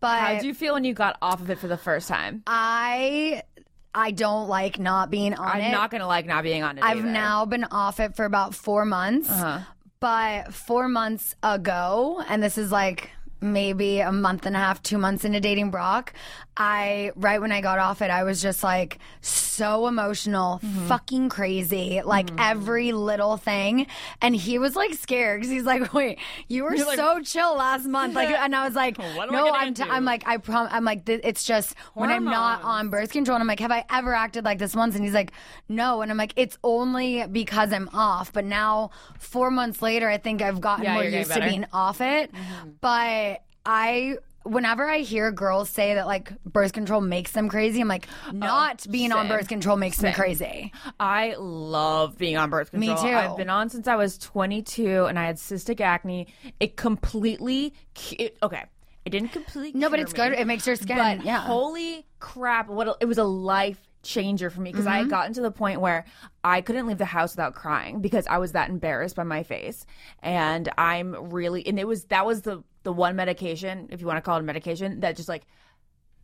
But How did you feel when you got off of it for the first time? I I don't like not being on I'm it. not gonna like not being on it. I've either. now been off it for about four months. Uh-huh. But four months ago, and this is like maybe a month and a half, two months into dating Brock, I, right when I got off it, I was just like so emotional, Mm-hmm. fucking crazy, like every little thing. And he was like scared because he's like, wait, you were so chill last month. Like, and I was like, What no, I'm, t- do?" I'm like, I prom, I'm like, it's just when I'm not on birth control. And I'm like, have I ever acted like this once? And he's like, no. And I'm like, it's only because I'm off. But now, four months later, I think I've gotten Yeah, more used to better. being off it. But I. Whenever I hear girls say that like birth control makes them crazy, I'm like, oh, not being on Oh, birth control makes me crazy. I love being on birth control. Me too. I've been on since I was 22, and I had cystic acne. It completely, it, okay, it didn't completely. No, but it's good. It makes your skin. But yeah. holy crap! What a- it was a life changer for me because I had mm-hmm. gotten to the point where I couldn't leave the house without crying because I was that embarrassed by my face, and I'm really and it was that was the the one medication, if you want to call it a medication, that just like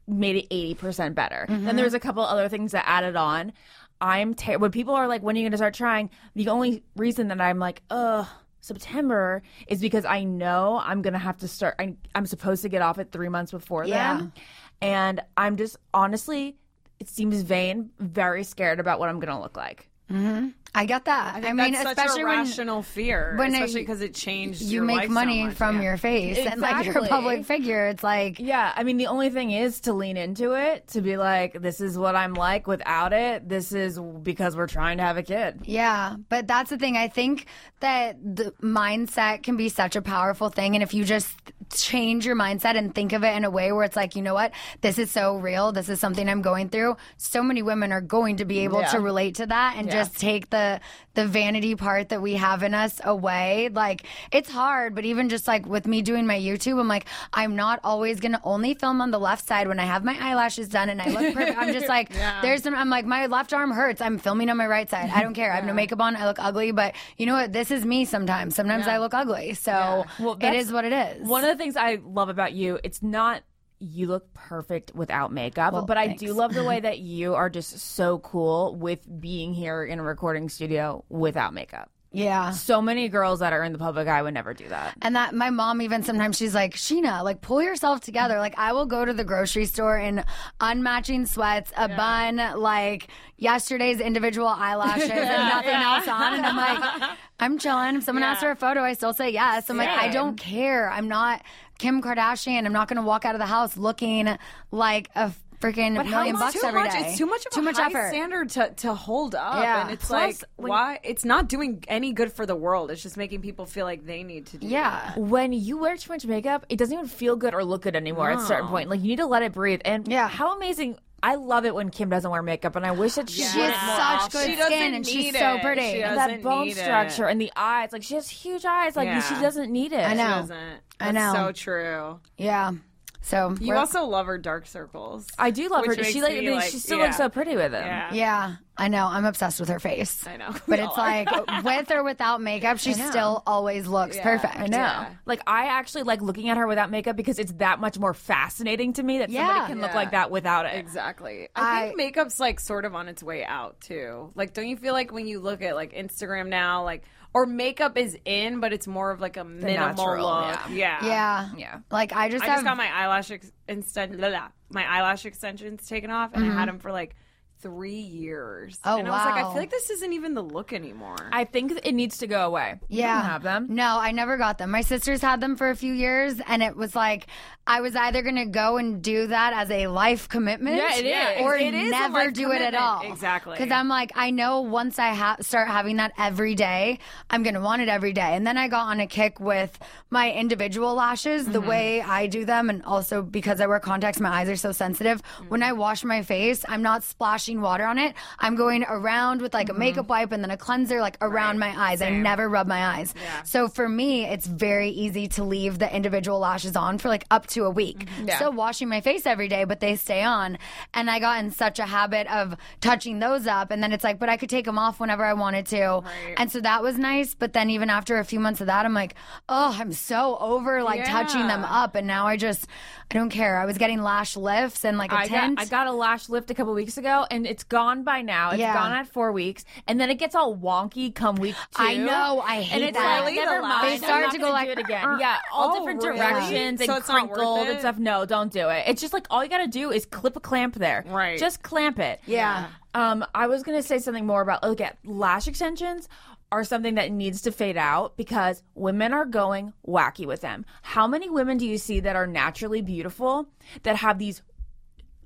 made it 80% better. Then there mm-hmm. was a couple other things that added on. I'm ter- when people are like, when are you going to start trying? The only reason that I'm like, ugh, September is because I know I'm going to have to start. I, I'm supposed to get off it three months before Yeah. then. And I'm just honestly, it seems vain, very scared about what I'm going to look like. Mm-hmm. I get that. I, think mean, that's especially such a when rational fear, when I- especially because it changed. you your make life so money much. from Yeah. your face and like you're a public figure. It's like, Yeah, I mean, the only thing is to lean into it, to be like, this is what I'm like without it. This is because we're trying to have a kid. Yeah, but that's the thing. I think that the mindset can be such a powerful thing. And if you just change your mindset and think of it in a way where it's like, you know what, this is so real, this is something I'm going through, so many women are going to be able Yeah. to relate to that and just take the the vanity part that we have in us away. Like it's hard, but even just like with me doing my YouTube, I'm like, I'm not always gonna only film on the left side when I have my eyelashes done and I look perfect. I'm just like, there's some I'm like, my left arm hurts. I'm filming on my right side. I don't care. I have no makeup on, I look ugly, but you know what? This is me sometimes. Sometimes I look ugly. So Well, it is what it is. One of the things I love about you, it's not you look perfect without makeup, Well, but I do love the way that you are just so cool with being here in a recording studio without makeup. Yeah. So many girls that are in the public eye would never do that. And that my mom even sometimes she's like, Scheana, like pull yourself together. Like I will go to the grocery store in unmatching sweats, a bun, like yesterday's individual eyelashes and nothing else on. And I'm like, I'm chilling. If someone asks for a photo, I still say yes. I'm like, I don't care. I'm not Kim Kardashian. I'm not going to walk out of the house looking like a freaking But how million much- bucks too every much, day. It's too much of too a much high effort. standard to, to hold up, Yeah. and it's Plus, like when- why? It's not doing any good for the world. It's just making people feel like they need to do. Yeah. when you wear too much makeup, it doesn't even feel good or look good anymore at a certain point. Like you need to let it breathe. And Yeah. how amazing! I love it when Kim doesn't wear makeup, and I wish that she She would has more such good She skin and she's need so pretty. She And that bone need it. structure and the eyes. Like she has huge eyes. Like Yeah. she doesn't need it. I know. She doesn't. I know. So true. Yeah. So You also love her dark circles. I do love her. She makes like, like, she still yeah. looks so pretty with them. Yeah. Yeah, I know. I'm obsessed with her face. I know. But all it's like with or without makeup, she still always looks perfect. I know. Like I actually like looking at her without makeup because it's that much more fascinating to me that Yeah. somebody can look like that without it. Exactly. I, think makeup's like sort of on its way out too. Like, don't you feel like when you look at like Instagram now, like, or makeup is in, but it's more of like a minimal natural, look. yeah. Yeah. Yeah, Yeah. Like I just I have. just got my eyelash ex- extend- blah, blah, my eyelash extensions taken off, and I mm-hmm. had them for like three years. Mm-hmm. Oh, and I was like, I feel like this isn't even the look anymore. I think it needs to go away. You yeah, don't have them. No, I never got them. My sisters had them for a few years, and it was like I was either going to go and do that as a life commitment, Yeah, it is. or It is never life do it at all. Exactly. Because I'm like, I know once I ha- start having that every day, I'm going to want it every day. And then I got on a kick with my individual lashes, the way I do them, and also because I wear contacts, my eyes are so sensitive. When I wash my face, I'm not splashing water on it. I'm going around with like a mm-hmm. makeup wipe and then a cleanser, like around my eyes. I never rub my eyes. So for me, it's very easy to leave the individual lashes on for like up to a week. Mm-hmm. Still washing my face every day, but they stay on. And I got in such a habit of touching those up. And then it's like, but I could take them off whenever I wanted to. And so that was nice. But then even after a few months of that, I'm like, oh, I'm so over like touching them up. And now I just, I don't care. I was getting lash lifts and like a I tint. got, I got a lash lift a couple weeks ago, and it's gone by now. It's Yeah. gone at four weeks, and then it gets all wonky come week two. I know. I and hate it's that. like Really? never mind. They start I'm to go like, it again. uh, yeah, all oh, different really? directions So and it's not crinkled it? and stuff. No, don't do it. It's just like all you got to do is clip a clamp there. Right. Just clamp it. Yeah. Um, I was gonna say something more about look at lash extensions are something that needs to fade out because women are going wacky with them. How many women do you see that are naturally beautiful that have these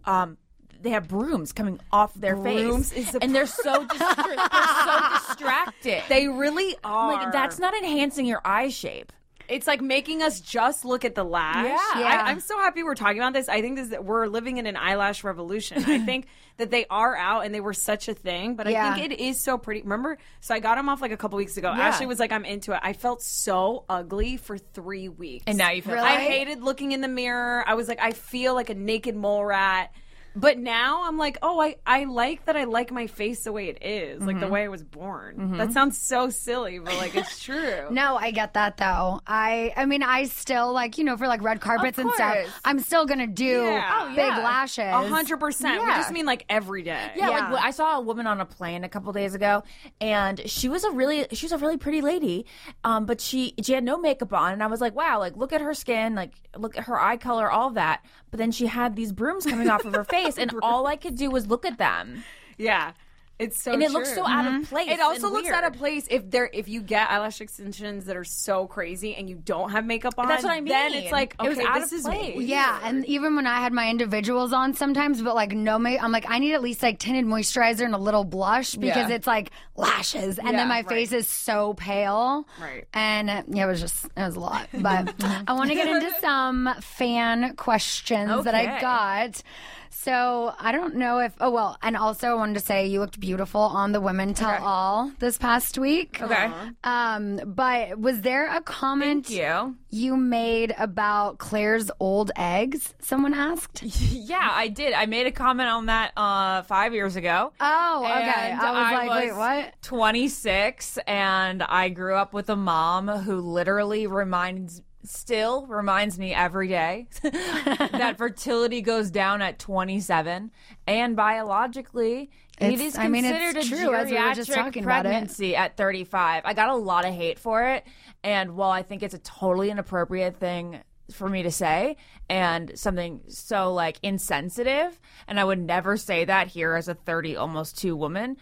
um they have brooms coming off their Brooms face the and they're so distra- they're so distracted. they really are. like that's not enhancing your eye shape. It's like making us just look at the lash. Yeah. Yeah. I, I'm so happy we're talking about this. I think this we're living in an eyelash revolution. I think that they are out and they were such a thing, but Yeah. I think it is so pretty. Remember, so I got them off like a couple weeks ago. Yeah. Ashley was like, "I'm into it." I felt so ugly for three weeks, And now you feel Really? I hated looking in the mirror. I was like, I feel like a naked mole rat. But now I'm like, oh, I, I like that I like my face the way it is, like Mm-hmm. the way I was born. That sounds so silly, but like it's true. No, I get that though. I I mean I still like, you know, for like red carpets and stuff. I'm still gonna do Yeah. Oh, big yeah. lashes. A hundred percent. We just mean like every day. Yeah, Yeah. like I saw a woman on a plane a couple days ago, and she was a really she was a really pretty lady, um, but she she had no makeup on, and I was like, wow, like look at her skin, like look at her eye color, all that. But then she had these brooms coming off of her face, and all I could do was look at them, Yeah. It's so and it looks true. so out of place. It also and looks out of place if there if you get eyelash extensions that are so crazy and you don't have makeup on. That's what I mean. Then it's like It was okay, out this of is weird. Yeah, and even when I had my individuals on sometimes, but like no make, I'm like I need at least like tinted moisturizer and a little blush because Yeah. it's like lashes, and then my face is so pale. Right. And uh, yeah, it was just it was a lot. But I want to get into some fan questions that I got. So I don't know if oh well, and also I wanted to say you looked beautiful on the Women Tell All this past week. Okay, Um, but was there a comment thank you. you made about Claire's old eggs? Someone asked. Yeah, I did. I made a comment on that uh, five years ago. Oh, okay. I was like, wait, was what? 26, and I grew up with a mom who literally reminds, still reminds me every day that fertility goes down at 27, and biologically. it It's- is I mean, it's considered a true, as we were just talking about it. pregnancy at 35. I got a lot of hate for it, and while I think it's a totally inappropriate thing for me to say and something so like insensitive and i would never say that here as a 30 almost 2 woman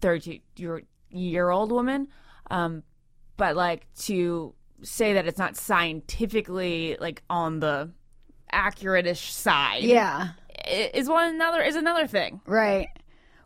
30 year, year old woman um but like to say that it's not scientifically like on the accurate-ish side Yeah. is one another is another thing. Right.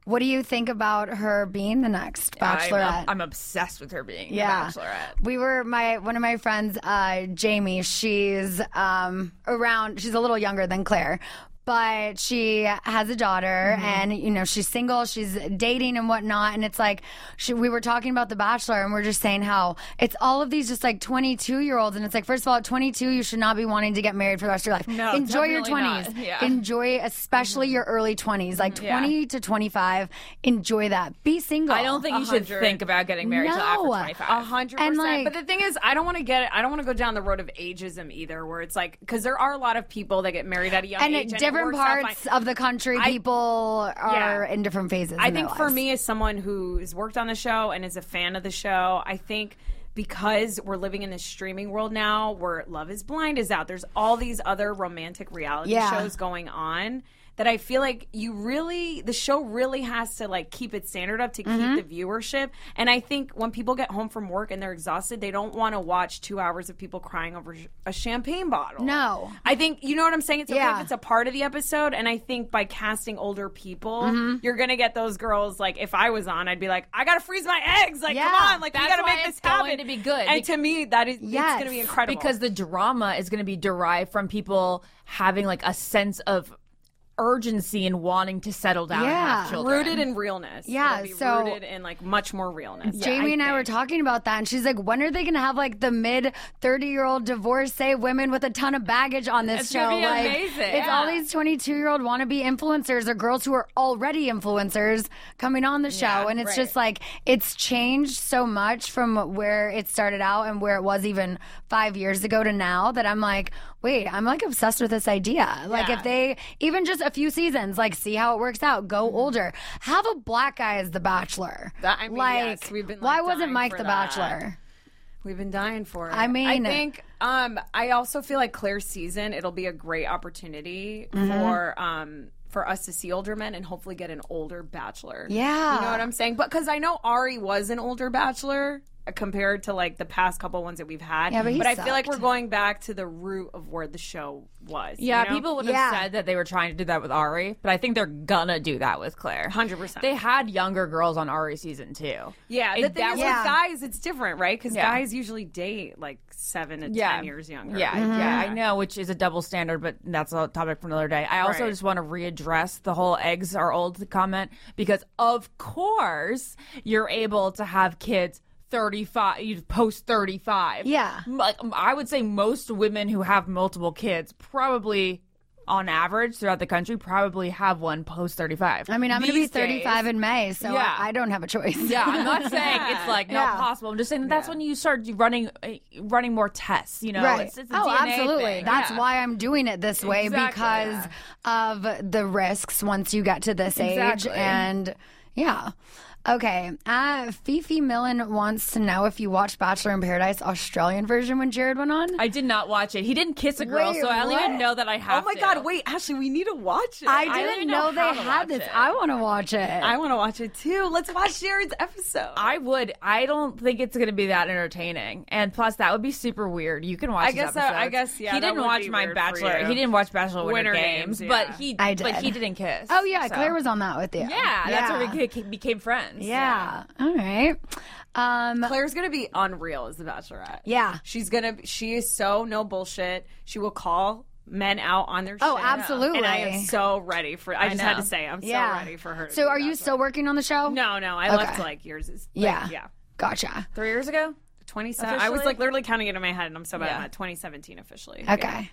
What do you think about her being the next bachelorette? I'm, I'm obsessed with her being yeah. the bachelorette. We were my one of my friends, uh, Jamie. She's um, around. She's a little younger than Claire. But she has a daughter, Mm-hmm. and you know she's single. She's dating and whatnot. And it's like she, we were talking about The Bachelor, and we're just saying how it's all of these just like twenty two year olds, and it's like first of all, at twenty two, you should not be wanting to get married for the rest of your life. No, enjoy your definitely not. twenties. Yeah. Mm-hmm. Enjoy, especially your early twenties, like Yeah. twenty to twenty five. Enjoy that. Be single. I don't think you should think about getting married till after No. 25. A hundred And, percent. like- But the thing is, I don't want to get. I don't want to go down the road of ageism either, where it's like because there are a lot of people that get married at a young and age, at and it different parts of the country, I- people are Yeah. in different phases. I think for me, as someone who's worked on the show and is a fan of the show, I think because we're living in this streaming world now where Love is Blind is out, there's all these other romantic reality Yeah. shows going on that I feel like you really the show really has to like keep its standard up to Mm-hmm. keep the viewership. And I think when people get home from work and they're exhausted, they don't want to watch 2 hours of people crying over a champagne bottle. No. I think you know what I'm saying. It's okay Yeah. if it's a part of the episode, and I think by casting older people, Mm-hmm. you're gonna get those girls. Like if I was on, I'd be like, I gotta freeze my eggs. Like Yeah. come on, like we gotta make this happen going to be good. And to me, that is Yes. it's gonna be incredible because the drama is going to be derived from people having like a sense of urgency and wanting to settle down and Yeah. have children. rooted in realness. Yeah, It'll be so- rooted in like much more realness. Jamie and I were talking about that, and she's like, "When are they going to have like the mid thirty year old divorcee women with a ton of baggage on this It's show? be like, amazing, it's all these twenty two year old wannabe influencers or girls who are already influencers coming on the show, Yeah, and it's right. just like it's changed so much from where it started out and where it was even five years ago to now that I'm like, wait, I'm like obsessed with this idea. Like Yeah. if they even just a few seasons, like see how it works out, go Mm-hmm. older, have a black guy as the Bachelor. That- I mean, like, yes, we've been, why wasn't Mike the that. Bachelor? We've been dying for it. I mean- I think um, I also feel like Claire's season it'll be a great opportunity Mm-hmm. for um, for us to see older men and hopefully get an older bachelor. Yeah. you know what I'm saying. But because I know Ari was an older bachelor compared to like the past couple ones that we've had. Yeah, but he I feel like we're going back to the root of where the show was. Yeah, you know? people would have Yeah. said that they were trying to do that with Ari, but I think they're gonna do that with Claire. 100%. They had younger girls on Ari season two. Yeah, It- the thing that is Yeah. with guys, it's different, right? Because Yeah. guys usually date like seven to Yeah. ten years younger. Yeah, Mm-hmm. yeah, I know, which is a double standard, but that's a topic for another day. I also Right. just want to readdress the whole eggs are old comment because, of course, you're able to have kids. 35 you post 35 Yeah. like i would say most women who have multiple kids probably on average throughout the country probably have one post 35 I mean, I'm going to be 35 days- in May, so Yeah. I, I don't have a choice. yeah, I'm not saying it's like Yeah. not possible. I'm just saying that that's when you start running uh, running more tests. You know, Right. it's, it's a oh, DNA absolutely. thing. That's Yeah. why I'm doing it this way Exactly, because of the risks once you get to this age. And yeah. Okay. Uh, Fifi Millen wants to know if you watched Bachelor in Paradise Australian version when Jared went on. I did not watch it. He didn't kiss a girl, Wait, so I don't what? even know that I had. Oh my to. god, wait, Ashley, we need to watch it. I didn't even know, know they had this. it. I want to watch it. I want to watch it too. Let's watch Jared's episode. I would. I don't think it's going to be that entertaining, and plus that would be super weird. You can watch. I guess that- I guess, yeah, He didn't watch my Bachelor. He didn't watch Bachelor Winter, Winter Games, Games, but he. I But he did. didn't kiss. oh, yeah. so- Claire was on that with you. Yeah, that's where we became- became friends. Yeah. All right. Um, Claire's gonna be unreal as the Bachelorette. Yeah. she's gonna. She is so no bullshit. She will call men out on their. Oh, shit. absolutely. And I am so ready for. I just had to say, I'm yeah. so ready for her. So are you still working on the show? No, no. I Okay. left like years. Like, Yeah. yeah. Gotcha. Three years ago. 27. I was like literally counting it in my head, and I'm so bad. Yeah. I'm at 2017 officially. Okay.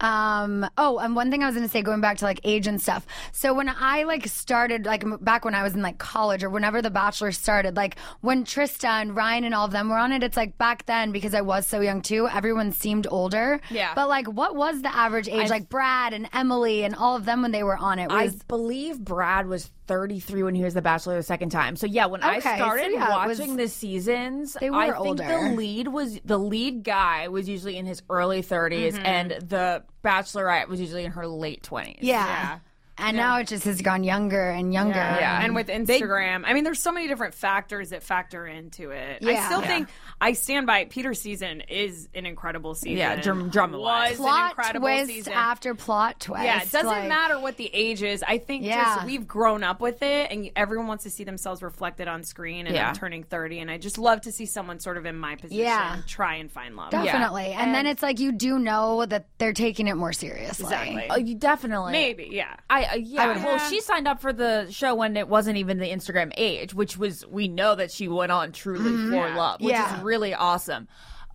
Um, oh, and one thing I was going to say, going back to like age and stuff. So when I like started, like m- back when I was in like college or whenever The Bachelor started, like when Trista and Ryan and all of them were on it, it's like back then because I was so young too, everyone seemed older. Yeah. But like, what was the average age? like Brad and Emily and all of them when they were on it I believe Brad was 33 when he was the Bachelor the second time. So yeah, when I Okay, so started yeah, it was- watching the seasons, They were I think older. the lead was the lead guy was usually in his early 30s, Mm-hmm. and the Bachelorette was usually in her late 20s. yeah. and now it just has gone younger and younger. Yeah. And with Instagram, I mean, there's so many different factors that factor into it. I still Yeah. think I stand by it. Peter's season is an incredible season. Yeah, drum- drama-wise. was an plot incredible twist season. after plot twist. Yeah, it doesn't like- matter what the age is. I think Yeah. just we've grown up with it, and everyone wants to see themselves reflected on screen. And Yeah. I'm turning 30, and I just love to see someone sort of in my position Yeah. try and find love. Definitely. And, then it's like you do know that they're taking it more seriously. Exactly. Oh, you definitely. Maybe, yeah. I uh, yeah. would well, hope. she signed up for the show when it wasn't even the Instagram age, which was we know that she went on truly for love, which Yeah. is really awesome.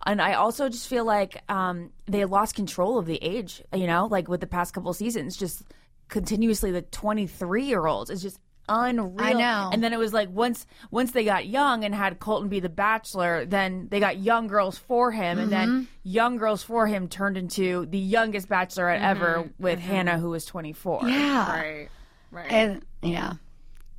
And I also just feel like um, they lost control of the age. You know, like with the past couple seasons, just continuously the twenty three year olds is just unreal. I know. And then it was like once once they got young and had Colton be the bachelor, then they got young girls for him, and Mm-hmm. then young girls for him turned into the youngest bachelorette ever with Hannah, who was twenty four. Mm-hmm. Yeah. Right. Right. And yeah,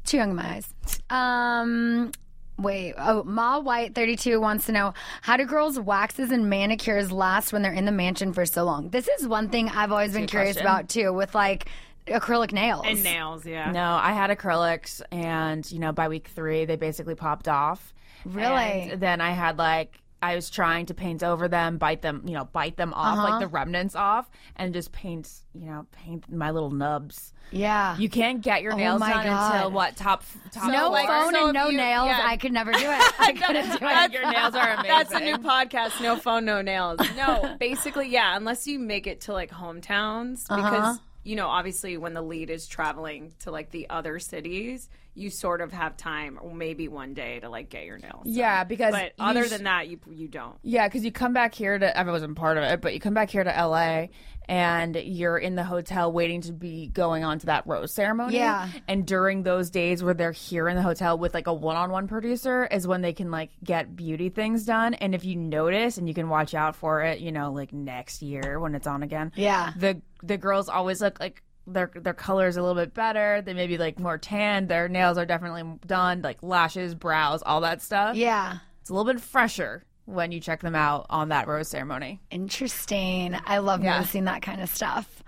too young in my eyes. Um, wait. Oh, Ma White thirty two wants to know how do girls' waxes and manicures last when they're in the mansion for so long? This is one thing I've always been curious question. about too, with like acrylic nails. and nails, yeah. No, I had acrylics, and you know, by week three, they basically popped off. Really? And then I had like I was trying to paint over them, bite them, you know, bite them off, Uh-huh. like the remnants off, and just paint, you know, paint my little nubs. Yeah. You can't get your Oh nails my done God. until what top top no four? phone so and no you- nails. yeah. I could never do it. I couldn't do it. Your nails are amazing. That's a new podcast. No phone, no nails. No, basically, yeah. Unless you make it to like hometowns, Uh-huh. because you know, obviously, when the lead is traveling to like the other cities, you sort of have time, or maybe one day, to like get your nails. done. Yeah, because But other sh- than that, you you don't. Yeah, because you come back here to, I wasn't part of it, but you come back here to LA and you're in the hotel waiting to be going on to that rose ceremony. Yeah. And during those days where they're here in the hotel with like a one on one producer is when they can like get beauty things done. And if you notice and you can watch out for it, you know, like next year when it's on again. Yeah. The the girls always look like their their color is a little bit better. They may be like more tan. Their nails are definitely done, like lashes, brows, all that stuff. Yeah. It's a little bit fresher when you check them out on that rose ceremony. Interesting. I love Yeah. noticing that kind of stuff.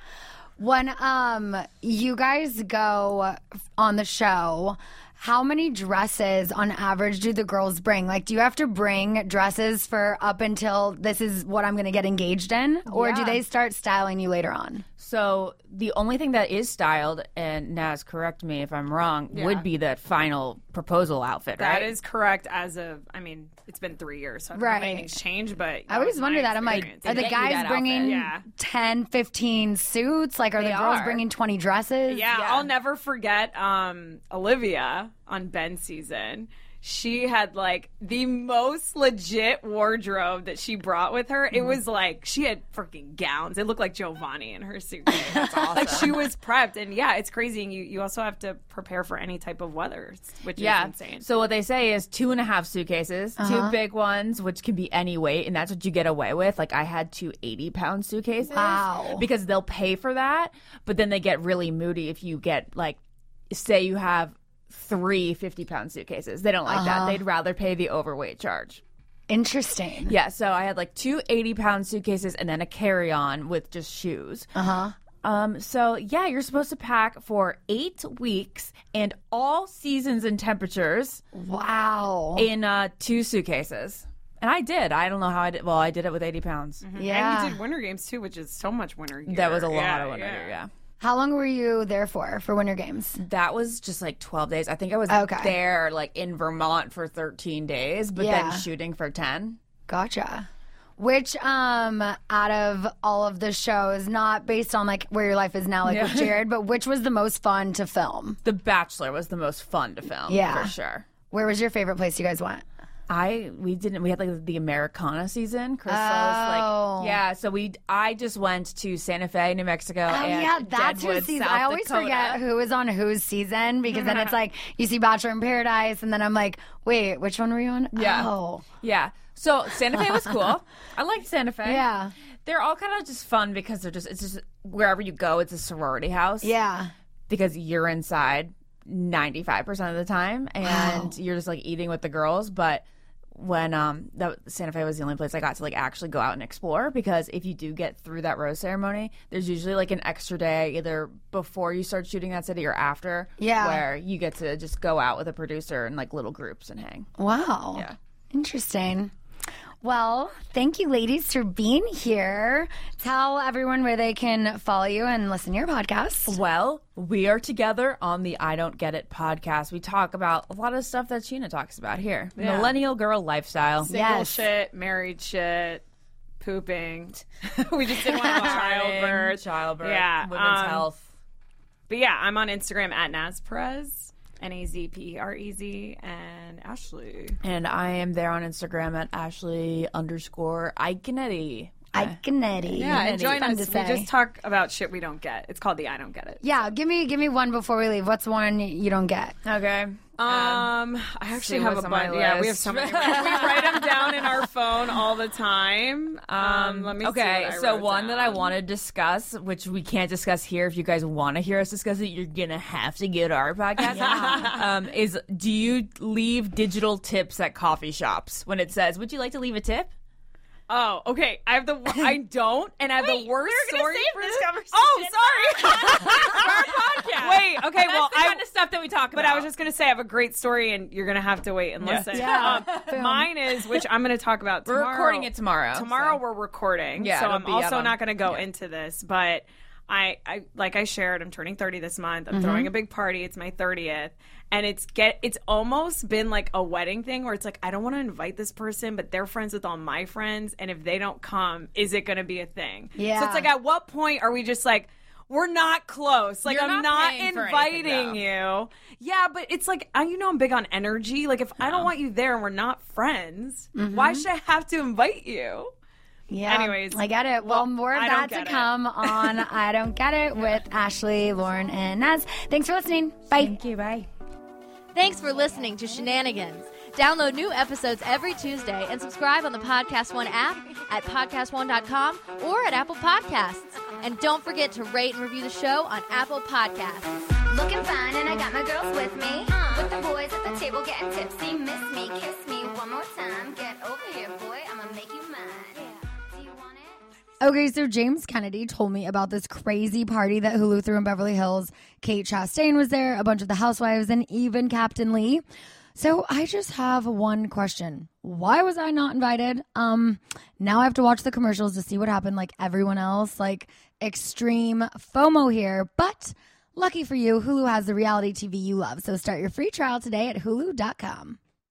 When um you guys go on the show, how many dresses on average do the girls bring? Like do you have to bring dresses for up until this is what I'm going to get engaged in or do they start styling you later on? So the only thing that is styled, and Naz, correct me if I'm wrong, would be that final proposal outfit, That right? is correct. As of, I mean, it's been three years, so I don't know if anything's changed. But I always wonder that. I'm like, are the guys bringing. Yeah. 10, 15 suits? Like, are the girls are. bringing 20 dresses? Yeah, I'll never forget um, Olivia on Ben's season. She had like the most legit wardrobe that she brought with her. It mm-hmm. was like she had freaking gowns. It looked like Giovanni in her suit. That's awesome. like she was prepped, and yeah, it's crazy. And you you also have to prepare for any type of weather, which yeah. is insane. So what they say is two and a half suitcases, two uh-huh. big ones, which can be any weight, and that's what you get away with. Like I had two 80 pound suitcases. Wow. Because they'll pay for that, but then they get really moody if you get like, say you have three 50 pound suitcases. They don't like that. They'd rather pay the overweight charge. Interesting. Yeah, so I had like two 80 pound suitcases and then a carry on with just shoes. Uh huh. Um, so yeah, you're supposed to pack for eight weeks and all seasons and temperatures Wow. in uh, two suitcases. And I did. I don't know how I did. Well, I did it with 80 pounds. Yeah. And you did winter games too, which is so much winter. Gear. That was a lot Yeah, of winter. Yeah. yeah. How long were you there for, for Winter Games? That was just like 12 days. I think I was Okay. there like in Vermont for 13 days, but Yeah. then shooting for 10. Gotcha. Which um out of all of the shows, not based on like where your life is now, like with Jared, but which was the most fun to film? The Bachelor was the most fun to film. Yeah. For sure. Where was your favorite place you guys went? I we didn't we had like the Americana season. Crystal's Oh. like yeah, so we I just went to Santa Fe, New Mexico. Oh and yeah, that's Deadwood, whose season. South I always Dakota. forget who is on whose season because then it's like you see Bachelor in Paradise, and then I'm like, wait, which one were you on? Yeah. Oh, Yeah. So Santa Fe was cool. I liked Santa Fe. Yeah. They're all kind of just fun because they're just it's just wherever you go, it's a sorority house. yeah. Because you're inside ninety five percent of the time and you're just like eating with the girls, but when um that Santa Fe was the only place I got to like actually go out and explore because if you do get through that rose ceremony, there's usually like an extra day either before you start shooting that city or after. Yeah. Where you get to just go out with a producer and like little groups and hang. Wow. Yeah. Interesting. Well, thank you, ladies, for being here. Tell everyone where they can follow you and listen to your podcast. Well, we are together on the I Don't Get It podcast. We talk about a lot of stuff that Scheana talks about here. Millennial girl lifestyle. Single Yes. shit, married shit, pooping. we just did one on childbirth. Childbirth. Yeah, Women's um, health. But yeah, I'm on Instagram at Naz Perez, N A Z P E R E Z, and Ashley. And I am there on Instagram at Ashley underscore Iaconetti. Iaconetti. Yeah, and join Fun us. We just talk about shit we don't get. It's called the I Don't Get It. yeah, give me give me one before we leave. What's one you don't get? Okay. Um, I actually see have a on bunch. Yeah, we have list. so many. we write them down in our phone all the time. Um, let me. see okay, what I so wrote one that I want to discuss, which we can't discuss here. If you guys want to hear us discuss it, you're gonna have to get our podcast. um, is do you leave digital tips at coffee shops when it says, "Would you like to leave a tip"? Oh, okay. I have the. I don't, and I have the worst we were gonna story save for this conversation Oh, sorry. for our podcast. Wait. Okay. That's well, the I. kind of stuff that we talk about. But. I was just gonna say I have a great story, and you're gonna have to wait and Yeah. listen. Yeah. Um, mine is, which I'm gonna talk about. Tomorrow. We're Tomorrow. recording it tomorrow, Tomorrow so. we're recording. Yeah, So it'll I'm be also on- not gonna go into this, but. I, I like I shared I'm turning 30 this month. Mm-hmm. I'm throwing a big party. It's my 30th. And it's get it's almost been like a wedding thing where it's like I don't want to invite this person, but they're friends with all my friends and if they don't come, is it going to be a thing? Yeah. So it's like at what point are we just like we're not close. Like You're I'm not not, paying anything, inviting you. Yeah, but it's like I, you know I'm big on energy. Like if I don't want you there and we're not friends, mm-hmm. why should I have to invite you? Yeah. Anyways, I get it. Well, well, more of I that to it. come on I Don't Get It with Ashley, Lauren, and Naz. Thanks for listening. Bye. Thank you. Bye. Thanks for listening to Shenanigans. Download new episodes every Tuesday and subscribe on the Podcast One app at podcastone.com or at Apple Podcasts. And don't forget to rate and review the show on Apple Podcasts. Looking fine, and I got my girls with me. Uh-huh. With the boys at the table getting tipsy. Miss me, kiss me one more time. Get over here, boy. I'ma make you Okay, so James Kennedy told me about this crazy party that Hulu threw in Beverly Hills. Kate Chastain was there, a bunch of the housewives, and even Captain Lee. So I just have one question. Why was I not invited? Um, now I have to watch the commercials to see what happened like everyone else. Like extreme FOMO here, but lucky for you, Hulu has the reality TV you love. So start your free trial today at hulu.com.